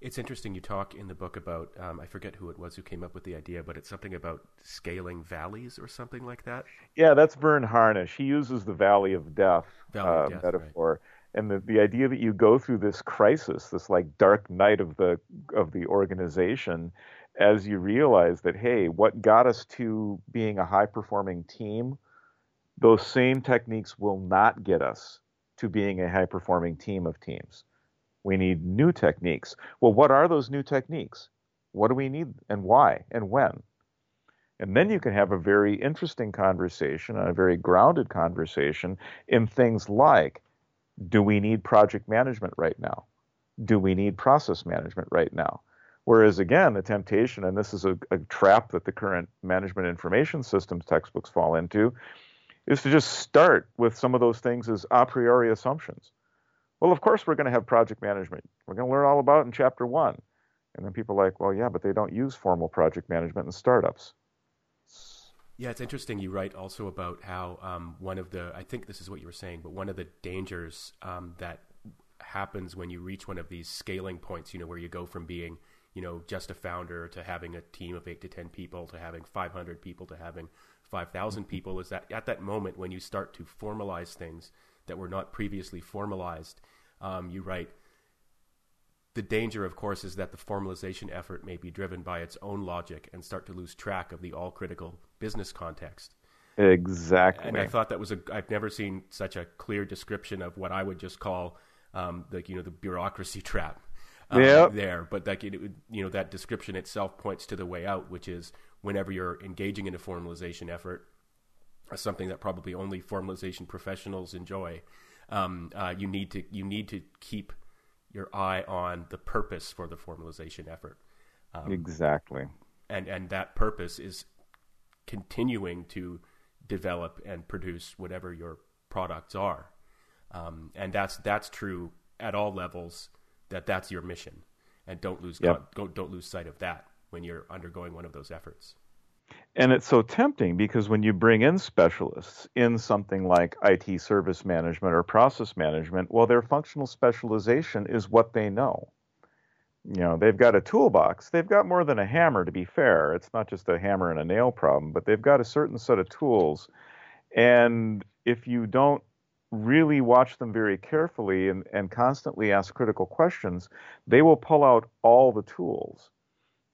It's interesting you talk in the book about um, I forget who it was who came up with the idea, but it's something about scaling valleys or something like that. Yeah, that's Verne Harnish. He uses the Valley of Death, valley uh, of death metaphor. Right and the, the idea that you go through this crisis, this like dark night of the of the organization, as you realize that hey, what got us to being a high performing team, those same techniques will not get us to being a high performing team of teams. We need new techniques. Well, what are those new techniques? What do we need and why and when? And then you can have a very interesting conversation, a very grounded conversation in things like do we need project management right now? Do we need process management right now? Whereas, again, the temptation, and this is a, a trap that the current management information systems textbooks fall into, is to just start with some of those things as a priori assumptions. Well, of course, we're going to have project management. We're going to learn all about it in chapter one. And then people are like, well, yeah, but they don't use formal project management in startups. Yeah, it's interesting. You write also about how um, one of the, I think this is what you were saying, but one of the dangers um, that happens when you reach one of these scaling points, you know, where you go from being, you know, just a founder to having a team of eight to 10 people to having 500 people to having 5,000 mm-hmm. people is that at that moment when you start to formalize things that were not previously formalized, um, you write, the danger, of course, is that the formalization effort may be driven by its own logic and start to lose track of the all critical business context. Exactly. And I thought that was a. I've never seen such a clear description of what I would just call, um, like you know, the bureaucracy trap. Um, yeah. There, but like it, you know, that description itself points to the way out, which is whenever you're engaging in a formalization effort, something that probably only formalization professionals enjoy. Um, uh, you need to you need to keep your eye on the purpose for the formalization effort. Um, exactly. And and that purpose is continuing to develop and produce whatever your products are. Um, and that's that's true at all levels. That that's your mission, and don't lose yep. don't don't lose sight of that when you're undergoing one of those efforts. And it's so tempting because when you bring in specialists in something like IT service management or process management, well, their functional specialization is what they know. You know, they've got a toolbox. They've got more than a hammer, to be fair. It's not just a hammer and a nail problem, but they've got a certain set of tools. And if you don't really watch them very carefully and, and constantly ask critical questions, they will pull out all the tools.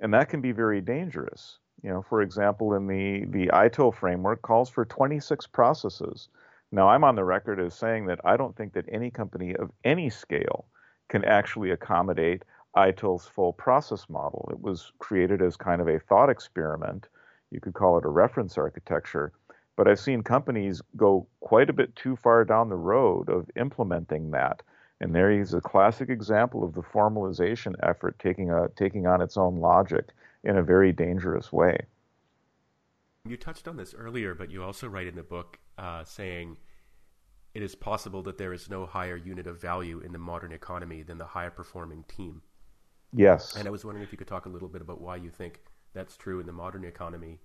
And that can be very dangerous you know, for example, in the, the ITIL framework calls for 26 processes. Now, I'm on the record as saying that I don't think that any company of any scale can actually accommodate ITIL's full process model. It was created as kind of a thought experiment. You could call it a reference architecture. But I've seen companies go quite a bit too far down the road of implementing that. And there is a classic example of the formalization effort taking, a, taking on its own logic in a very dangerous way. You touched on this earlier, but you also write in the book uh, saying it is possible that there is no higher unit of value in the modern economy than the higher performing team. Yes. And I was wondering if you could talk a little bit about why you think that's true in the modern economy,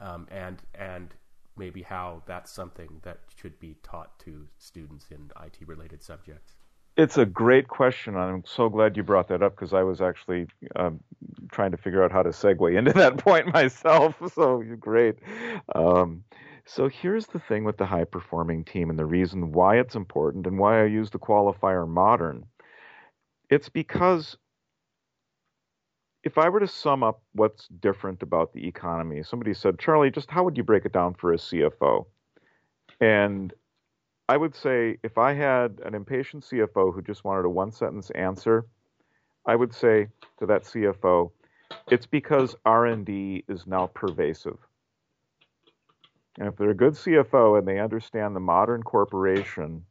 um, and and maybe how that's something that should be taught to students in IT related subjects. It's a great question. I'm so glad you brought that up because I was actually um, trying to figure out how to segue into that point myself. So great. Um, so here's the thing with the high performing team and the reason why it's important and why I use the qualifier modern. It's because if I were to sum up what's different about the economy, somebody said, Charlie, just how would you break it down for a CFO? And I would say if I had an impatient CFO who just wanted a one sentence answer, I would say to that CFO, it's because R&D is now pervasive. And if they're a good CFO and they understand the modern corporation,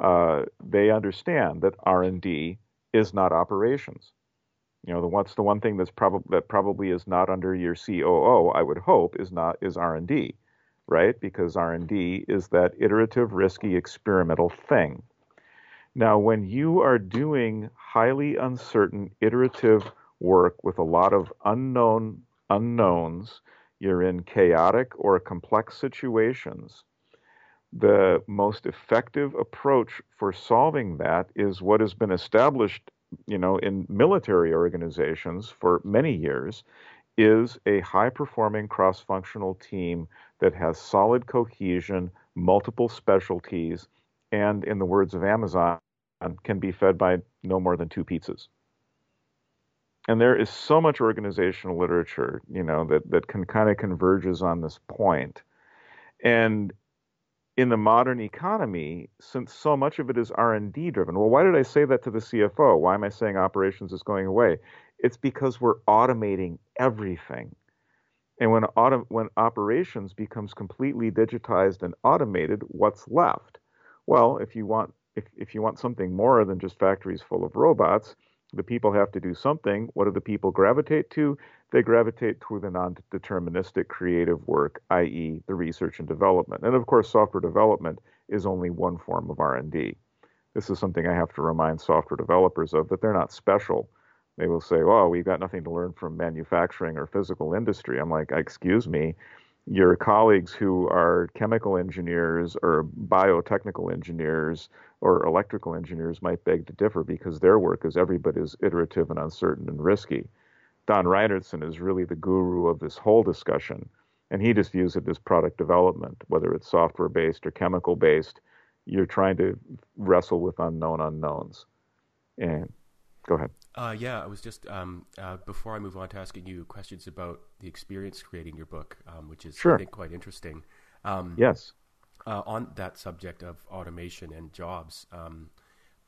uh, they understand that R&D is not operations. You know, the what's the one thing that's probably that probably is not under your COO, I would hope, is not is R&D, right? Because R&D is that iterative, risky, experimental thing. Now, when you are doing highly uncertain, iterative work with a lot of unknown unknowns, you're in chaotic or complex situations. The most effective approach for solving that is what has been established, you know, in military organizations for many years is a high performing cross functional team that has solid cohesion, multiple specialties, and in the words of Amazon, can be fed by no more than two pizzas. And there is so much organizational literature, you know, that, that can kind of converges on this point. And in the modern economy, since so much of it is R&D driven, well, why did I say that to the CFO? Why am I saying operations is going away? It's because we're automating everything. And when, auto, when operations becomes completely digitized and automated, what's left? Well, if you want if, if you want something more than just factories full of robots, the people have to do something. What do the people gravitate to? They gravitate to the non-deterministic creative work, i.e., the research and development. And of course, software development is only one form of R&D. This is something I have to remind software developers of that they're not special. They will say, "Oh, we've got nothing to learn from manufacturing or physical industry." I'm like, "Excuse me, your colleagues who are chemical engineers or biotechnical engineers or electrical engineers might beg to differ because their work is every bit as iterative and uncertain and risky. Don Reinertsen is really the guru of this whole discussion, and he just views it as product development, whether it's software based or chemical based. You're trying to wrestle with unknown unknowns. And go ahead. Uh, yeah, I was just um, uh, before I move on to asking you questions about the experience creating your book, um, which is sure. I think quite interesting. Um, yes. Uh, on that subject of automation and jobs, um,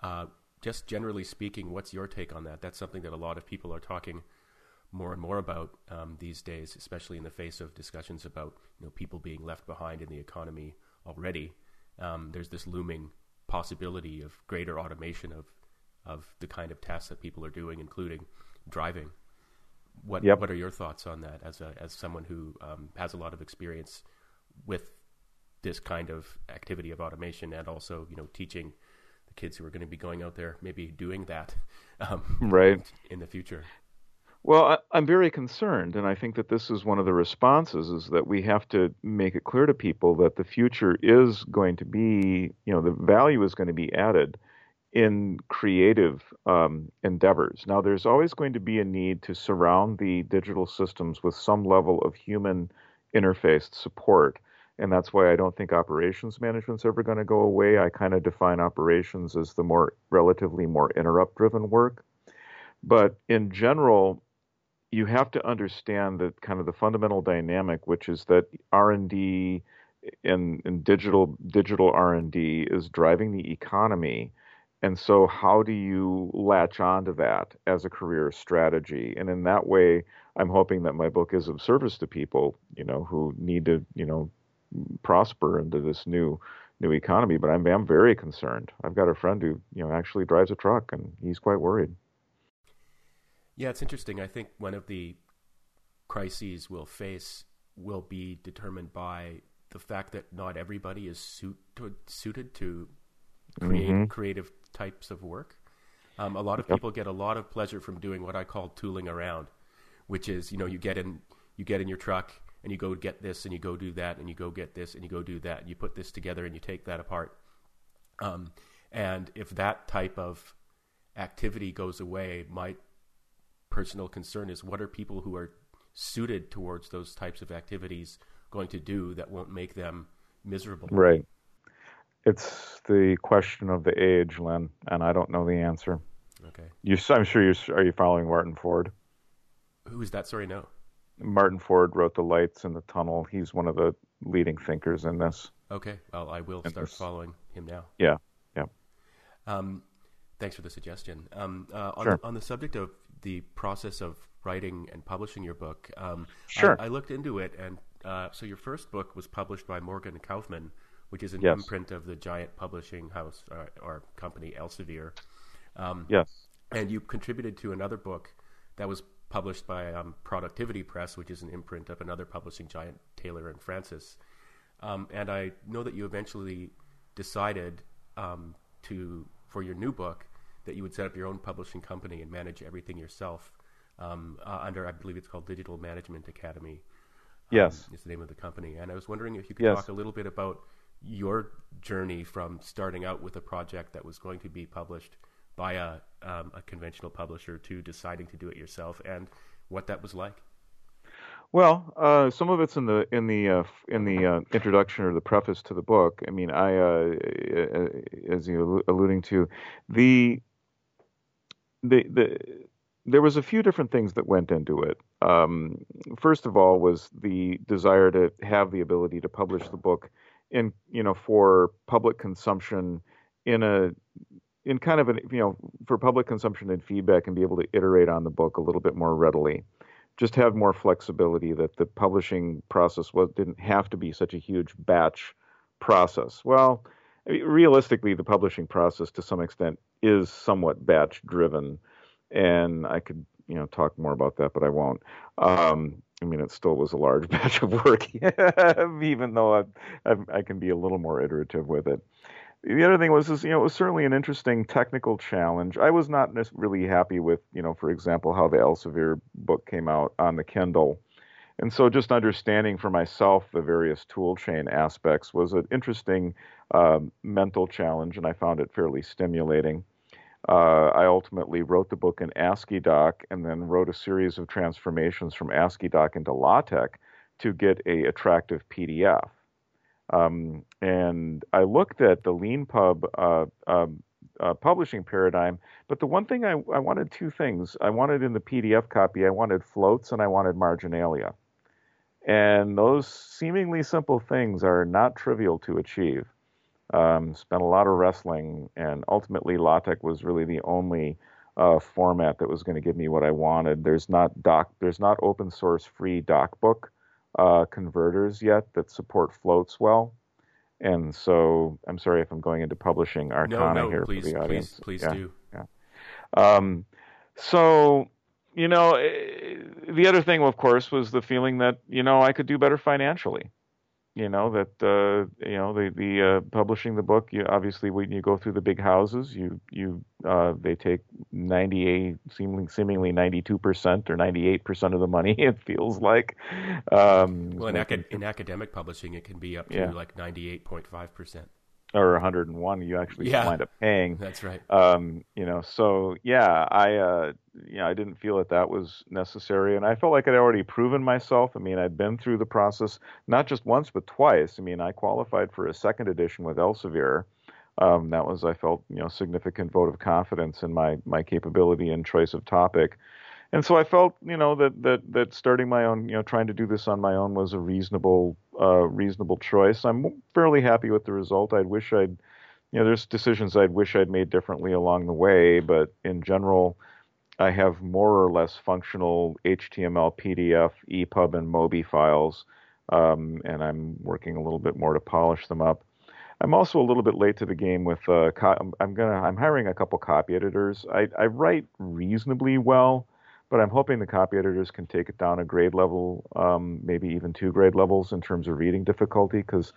uh, just generally speaking, what's your take on that? That's something that a lot of people are talking more and more about um, these days, especially in the face of discussions about you know people being left behind in the economy already. Um, there's this looming possibility of greater automation of of the kind of tasks that people are doing, including driving. What yep. what are your thoughts on that as a, as someone who um, has a lot of experience with this kind of activity of automation and also you know teaching the kids who are going to be going out there maybe doing that um, right in the future. Well, I, am very concerned, and I think that this is one of the responses: is that we have to make it clear to people that the future is going to be, you know, the value is going to be added in creative um, endeavors. Now, there's always going to be a need to surround the digital systems with some level of human interfaced support. And that's why I don't think operations management's ever going to go away. I kind of define operations as the more relatively more interrupt driven work. But in general, you have to understand that kind of the fundamental dynamic, which is that R&D and, and digital digital R&D is driving the economy and so, how do you latch onto that as a career strategy? And in that way, I'm hoping that my book is of service to people, you know, who need to, you know, prosper into this new new economy. But I'm I'm very concerned. I've got a friend who, you know, actually drives a truck, and he's quite worried. Yeah, it's interesting. I think one of the crises we'll face will be determined by the fact that not everybody is suit to, suited to create mm-hmm. creative types of work. Um, a lot of people get a lot of pleasure from doing what I call tooling around, which is you know you get in you get in your truck and you go get this and you go do that and you go get this and you go do that and you put this together and you take that apart. Um, and if that type of activity goes away, my personal concern is what are people who are suited towards those types of activities going to do that won't make them miserable? Right. It's the question of the age, Len, and I don't know the answer. Okay. You, I'm sure you are you following Martin Ford? Who is that? Sorry, no. Martin Ford wrote The Lights in the Tunnel. He's one of the leading thinkers in this. Okay. Well, I will start this. following him now. Yeah. Yeah. Um, thanks for the suggestion. Um, uh, on, sure. the, on the subject of the process of writing and publishing your book, um, sure. I, I, looked into it, and uh, so your first book was published by Morgan Kaufmann, which is an yes. imprint of the giant publishing house or, uh, or company Elsevier. Um, yes. And you contributed to another book that was published by um, Productivity Press, which is an imprint of another publishing giant, Taylor and Francis. Um, and I know that you eventually decided um, to, for your new book, that you would set up your own publishing company and manage everything yourself um, uh, under, I believe it's called Digital Management Academy. Um, yes, is the name of the company. And I was wondering if you could yes. talk a little bit about your journey from starting out with a project that was going to be published by a, um, a conventional publisher to deciding to do it yourself, and what that was like. Well, uh, some of it's in the in the uh, in the uh, introduction or the preface to the book. I mean, I, uh, as you alluding to, the the the there was a few different things that went into it. Um, first of all, was the desire to have the ability to publish the book in you know for public consumption in a in kind of an you know for public consumption and feedback and be able to iterate on the book a little bit more readily. Just have more flexibility that the publishing process was didn't have to be such a huge batch process. Well realistically the publishing process to some extent is somewhat batch driven and i could you know talk more about that but i won't. Um, I mean, it still was a large batch of work, even though I, I, I, can be a little more iterative with it. The other thing was, is, you know, it was certainly an interesting technical challenge. I was not really happy with, you know, for example, how the Elsevier book came out on the Kindle. And so just understanding for myself the various toolchain aspects was an interesting uh, mental challenge, and I found it fairly stimulating. Uh, I ultimately wrote the book in AsciiDoc and then wrote a series of transformations from AsciiDoc into LaTeX to get a attractive PDF. Um, and I looked at the LeanPub uh, um, uh, publishing paradigm, but the one thing I, I, wanted two things. I wanted in the PDF copy, I wanted floats and I wanted marginalia. And those seemingly simple things are not trivial to achieve. Um, spent a lot of wrestling, and ultimately LaTeX was really the only uh, format that was going to give me what I wanted. There's not doc, there's not open source free DocBook uh, converters yet that support floats well, and so I'm sorry if I'm going into publishing arcana no, no, here please, for the audience. Please, please yeah, do. Yeah. Um, so you know, eh, the other thing, of course, was the feeling that you know I could do better financially you know that uh, you know the the uh, publishing the book. You obviously when you go through the big houses, you you uh, they take ninety eight seemingly seemingly ninety two percent or ninety eight percent of the money. It feels like. Um, well, in, acad- in academic publishing, it can be up to yeah. like ninety eight point five percent or 101 you actually yeah, wind up paying. That's right. Um, you know so yeah i uh, you know i didn't feel that that was necessary and i felt like i'd already proven myself. I mean i'd been through the process not just once but twice. I mean i qualified for a second edition with elsevier. Um, that was i felt you know significant vote of confidence in my my capability and choice of topic and so I felt, you know, that that that starting my own, you know, trying to do this on my own was a reasonable uh, reasonable choice. I'm fairly happy with the result. I wish I'd, you know, there's decisions I'd wish I'd made differently along the way, but in general, I have more or less functional HTML, PDF, EPUB, and MOBI files, um, and I'm working a little bit more to polish them up. I'm also a little bit late to the game with. Uh, co- I'm gonna. I'm hiring a couple copy editors. I, I write reasonably well but I'm hoping the copy editors can take it down a grade level, um, maybe even two grade levels in terms of reading difficulty, because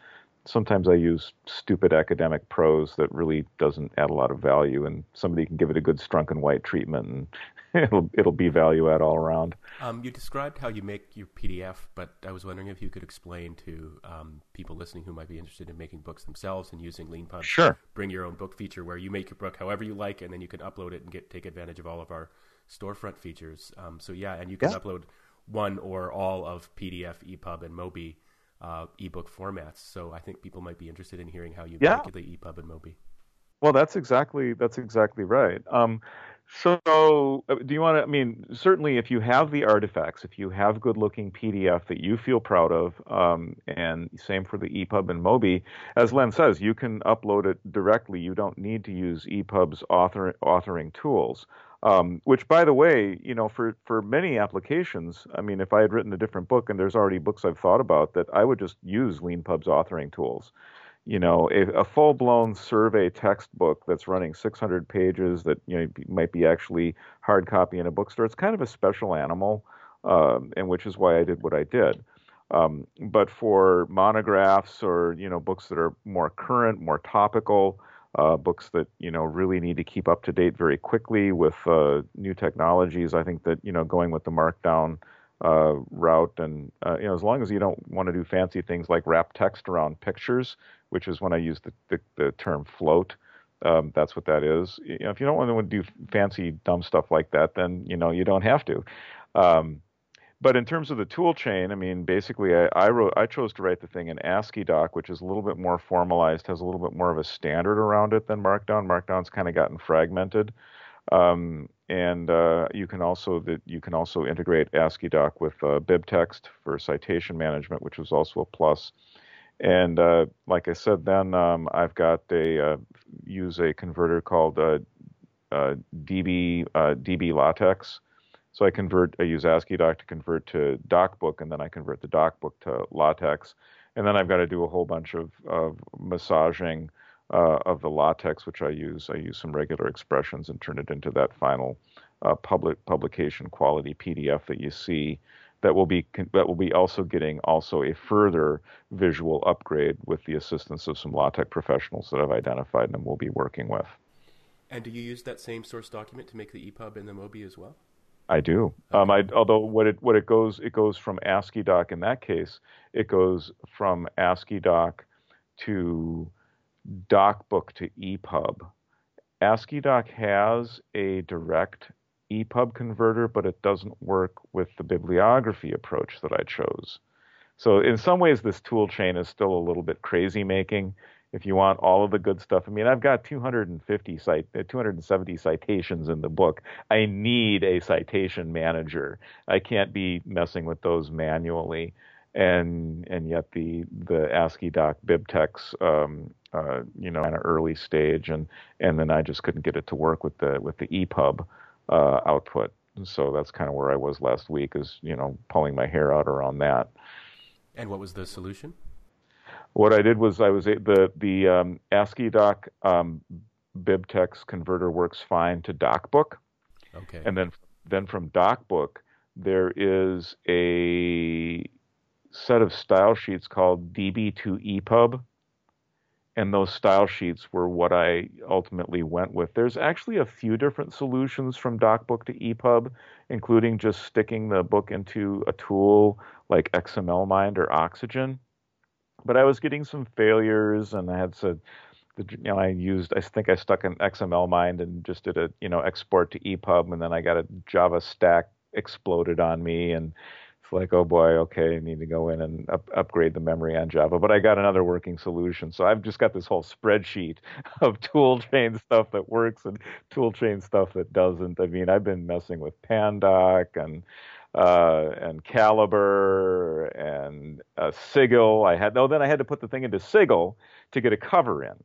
sometimes I use stupid academic prose that really doesn't add a lot of value, and somebody can give it a good strunk and white treatment, and it'll it'll be value add all around. Um, you described how you make your PDF, but I was wondering if you could explain to um, people listening who might be interested in making books themselves and using LeanPub. Sure. Bring your own book feature where you make your book however you like, and then you can upload it and get take advantage of all of our storefront features. Um, so yeah, and you can yeah. upload one or all of PDF, EPUB, and MOBI uh, ebook formats. So I think people might be interested in hearing how you yeah. calculate EPUB and MOBI. Well, that's exactly that's exactly right. Um, so, uh, do you want to? I mean, certainly, if you have the artifacts, if you have good-looking PDF that you feel proud of, um, and same for the EPUB and MOBI, as Len says, you can upload it directly. You don't need to use EPUB's author, authoring tools. Um, which, by the way, you know, for for many applications, I mean, if I had written a different book, and there's already books I've thought about that, I would just use LeanPub's authoring tools. you know, a, a full-blown survey textbook that's running 600 pages that you know might be actually hard copy in a bookstore. It's kind of a special animal, um, and which is why I did what I did. Um, but for monographs or you know books that are more current, more topical, uh, books that you know really need to keep up to date very quickly with uh, new technologies, I think that you know going with the Markdown uh, route, and uh, you know as long as you don't want to do fancy things like wrap text around pictures, which is when I use the, the, the term float. Um, that's what that is. You know, if you don't want to do fancy dumb stuff like that, then you know you don't have to. Um, but in terms of the tool chain, I mean, basically, I, I, wrote, I chose to write the thing in AsciiDoc, which is a little bit more formalized, has a little bit more of a standard around it than Markdown. Markdown's kind of gotten fragmented, um, and uh, you can also that you can also integrate AsciiDoc with uh, BibTeX for citation management, which was also a plus. And uh, like I said, then um, I've got a uh, use a converter called uh, uh, DB DB LaTeX so I convert, I use AsciiDoc to convert to DocBook, and then I convert the DocBook to LaTeX, and then I've got to do a whole bunch of, of massaging uh, of the LaTeX, which I use. I use some regular expressions and turn it into that final uh, public publication quality PDF that you see. That will be that will be also getting also a further visual upgrade with the assistance of some LaTeX professionals that I've identified and we'll be working with. And do you use that same source document to make the EPUB and the MOBI as well? I do. Um, I, although what it what it goes it goes from AsciiDoc in that case it goes from AsciiDoc to DocBook to EPUB. AsciiDoc has a direct EPUB converter, but it doesn't work with the bibliography approach that I chose. So in some ways, this tool chain is still a little bit crazy making if you want all of the good stuff. I mean, I've got 250 cite, uh, 270 citations in the book. I need a citation manager. I can't be messing with those manually. And and yet the the AsciiDoc BibTeX, um, uh, you know, kind of early stage, and and then I just couldn't get it to work with the with the EPUB uh, output. So that's kind of where I was last week, is you know, pulling my hair out around that. And what was the solution? What I did was I was the the um, AsciiDoc um, BibTeX converter works fine to DocBook. Okay. And then then from DocBook there is a set of style sheets called DB2 EPUB. And those style sheets were what I ultimately went with. There's actually a few different solutions from DocBook to EPUB, including just sticking the book into a tool like XMLMind or Oxygen but I was getting some failures, and I had to, you know, I used, I think I stuck an XMLMind and just did a, you know, export to EPUB, and then I got a Java stack exploded on me, and it's like, oh boy, okay, I need to go in and up, upgrade the memory on Java. But I got another working solution, so I've just got this whole spreadsheet of toolchain stuff that works and toolchain stuff that doesn't. I mean, I've been messing with Pandoc and uh, and Calibre and uh, Sigil. I had no. Then I had to put the thing into Sigil to get a cover in.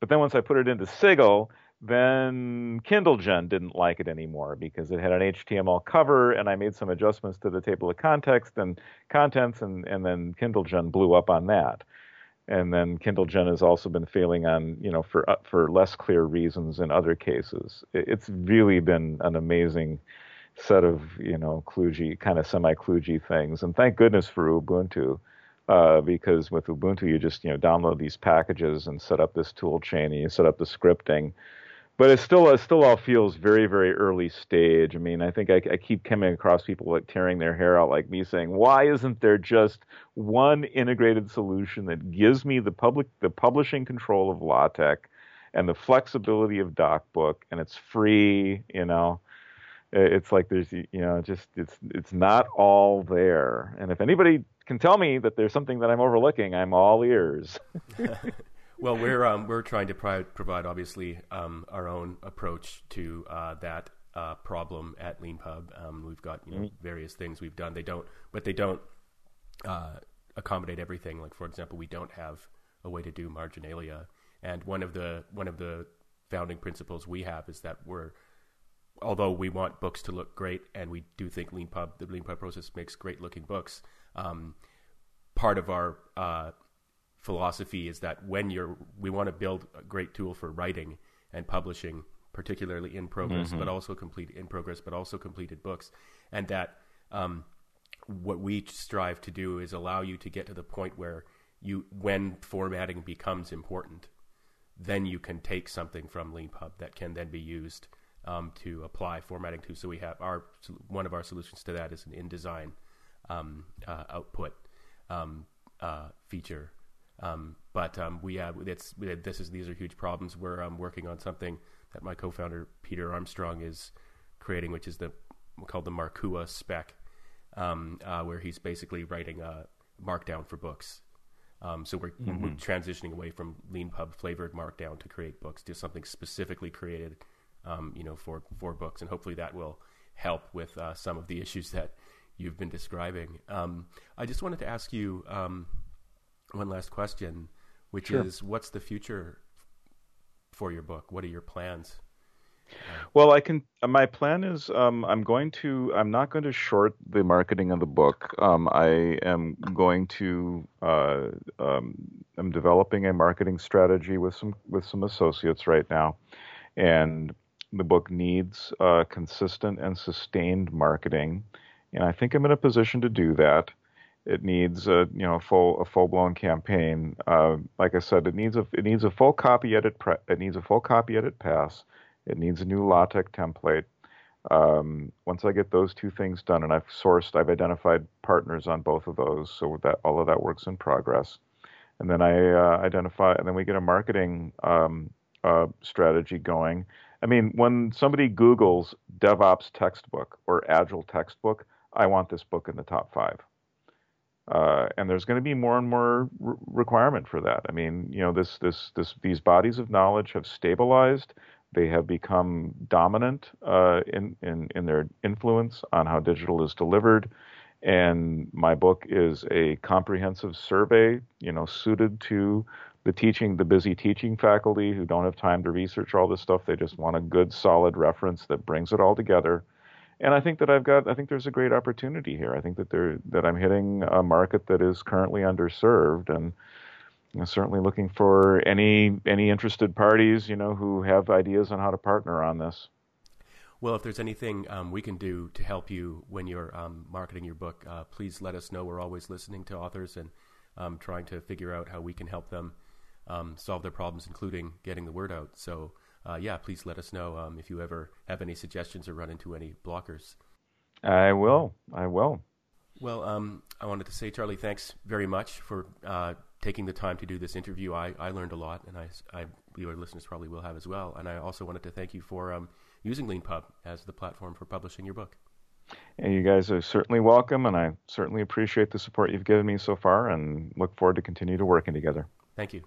But then once I put it into Sigil, then KindleGen didn't like it anymore because it had an HTML cover, and I made some adjustments to the table of context and contents, and and then KindleGen blew up on that. And then KindleGen has also been failing on, you know, for uh, for less clear reasons in other cases. It's really been an amazing set of you know kludgy kind of semi kludgy things. And thank goodness for Ubuntu, uh, because with Ubuntu you just you know download these packages and set up this tool chain and you set up the scripting. But it still it still all feels very very early stage. I mean, I think I, I keep coming across people like tearing their hair out like me, saying, "Why isn't there just one integrated solution that gives me the public the publishing control of LaTeX?" and the flexibility of DocBook, and it's free, you know it's like there's you know just it's it's not all there. And if anybody can tell me that there's something that i'm overlooking i'm all ears. Well we're um, we're trying to pri- provide obviously um, our own approach to uh, that uh, problem at leanpub. Um, we've got you know mm-hmm. various things we've done. They don't but they don't uh, accommodate everything. Like for example we don't have a way to do marginalia. And one of the one of the founding principles we have is that we're although we want books to look great, and we do think LeanPub, the LeanPub process makes great looking books. Um, part of our uh, philosophy is that when you're, we want to build a great tool for writing and publishing, particularly in progress, mm-hmm. but also complete in progress, but also completed books, and that um, what we strive to do is allow you to get to the point where you, when formatting becomes important, then you can take something from LeanPub that can then be used um, to apply formatting to. So we have our one of our solutions to that is an InDesign um, uh, output um, uh, feature. Um, but um, we have it's this is these are huge problems. We're um, working on something that my co-founder Peter Armstrong is creating, which is the called the Markua spec, uh, where he's basically writing a markdown for books. Um, so we're, mm-hmm. we're, transitioning away from LeanPub flavored Markdown to create books to something specifically created, um, you know, for for books, and hopefully that will help with uh, some of the issues that you've been describing. Um, I just wanted to ask you um, one last question, which sure. is, what's the future for your book? What are your plans? Well, I can. My plan is um, I'm going to. I'm not going to short the marketing of the book. Um, I am going to. Uh, um, I'm developing a marketing strategy with some with some associates right now, and the book needs uh, consistent and sustained marketing, and I think I'm in a position to do that. It needs a you know full a full blown campaign. Uh, like I said, it needs a it needs a full copy edit. Pre- it needs a full copy edit pass it needs a new LaTeX template. Um, once I get those two things done, and I've sourced, I've identified partners on both of those, so that all of that works in progress. And then I uh, identify, and then we get a marketing um, uh, strategy going. I mean, when somebody Google's DevOps textbook or Agile textbook, I want this book in the top five. Uh, and there's going to be more and more re- requirement for that. I mean, you know, this, this, this, these bodies of knowledge have stabilized. They have become dominant uh, in, in, in their influence on how digital is delivered. And my book is a comprehensive survey, you know, suited to the teaching, the busy teaching faculty who don't have time to research all this stuff. They just want a good, solid reference that brings it all together. And I think that I've got, I think there's a great opportunity here. I think that there, that I'm hitting a market that is currently underserved, and know, certainly looking for any any interested parties, you know, who have ideas on how to partner on this. Well, if there's anything um, we can do to help you when you're um, marketing your book, uh, please let us know. We're always listening to authors and um, trying to figure out how we can help them um, solve their problems, including getting the word out. So, uh, yeah, please let us know um, if you ever have any suggestions or run into any blockers. I will. I will. Well, um, I wanted to say, Charlie, thanks very much for uh, taking the time to do this interview. I, I learned a lot, and I, I, your listeners probably will have as well. And I also wanted to thank you for um, using LeanPub as the platform for publishing your book. And you guys are certainly welcome, and I certainly appreciate the support you've given me so far, and look forward to continue to working together. Thank you.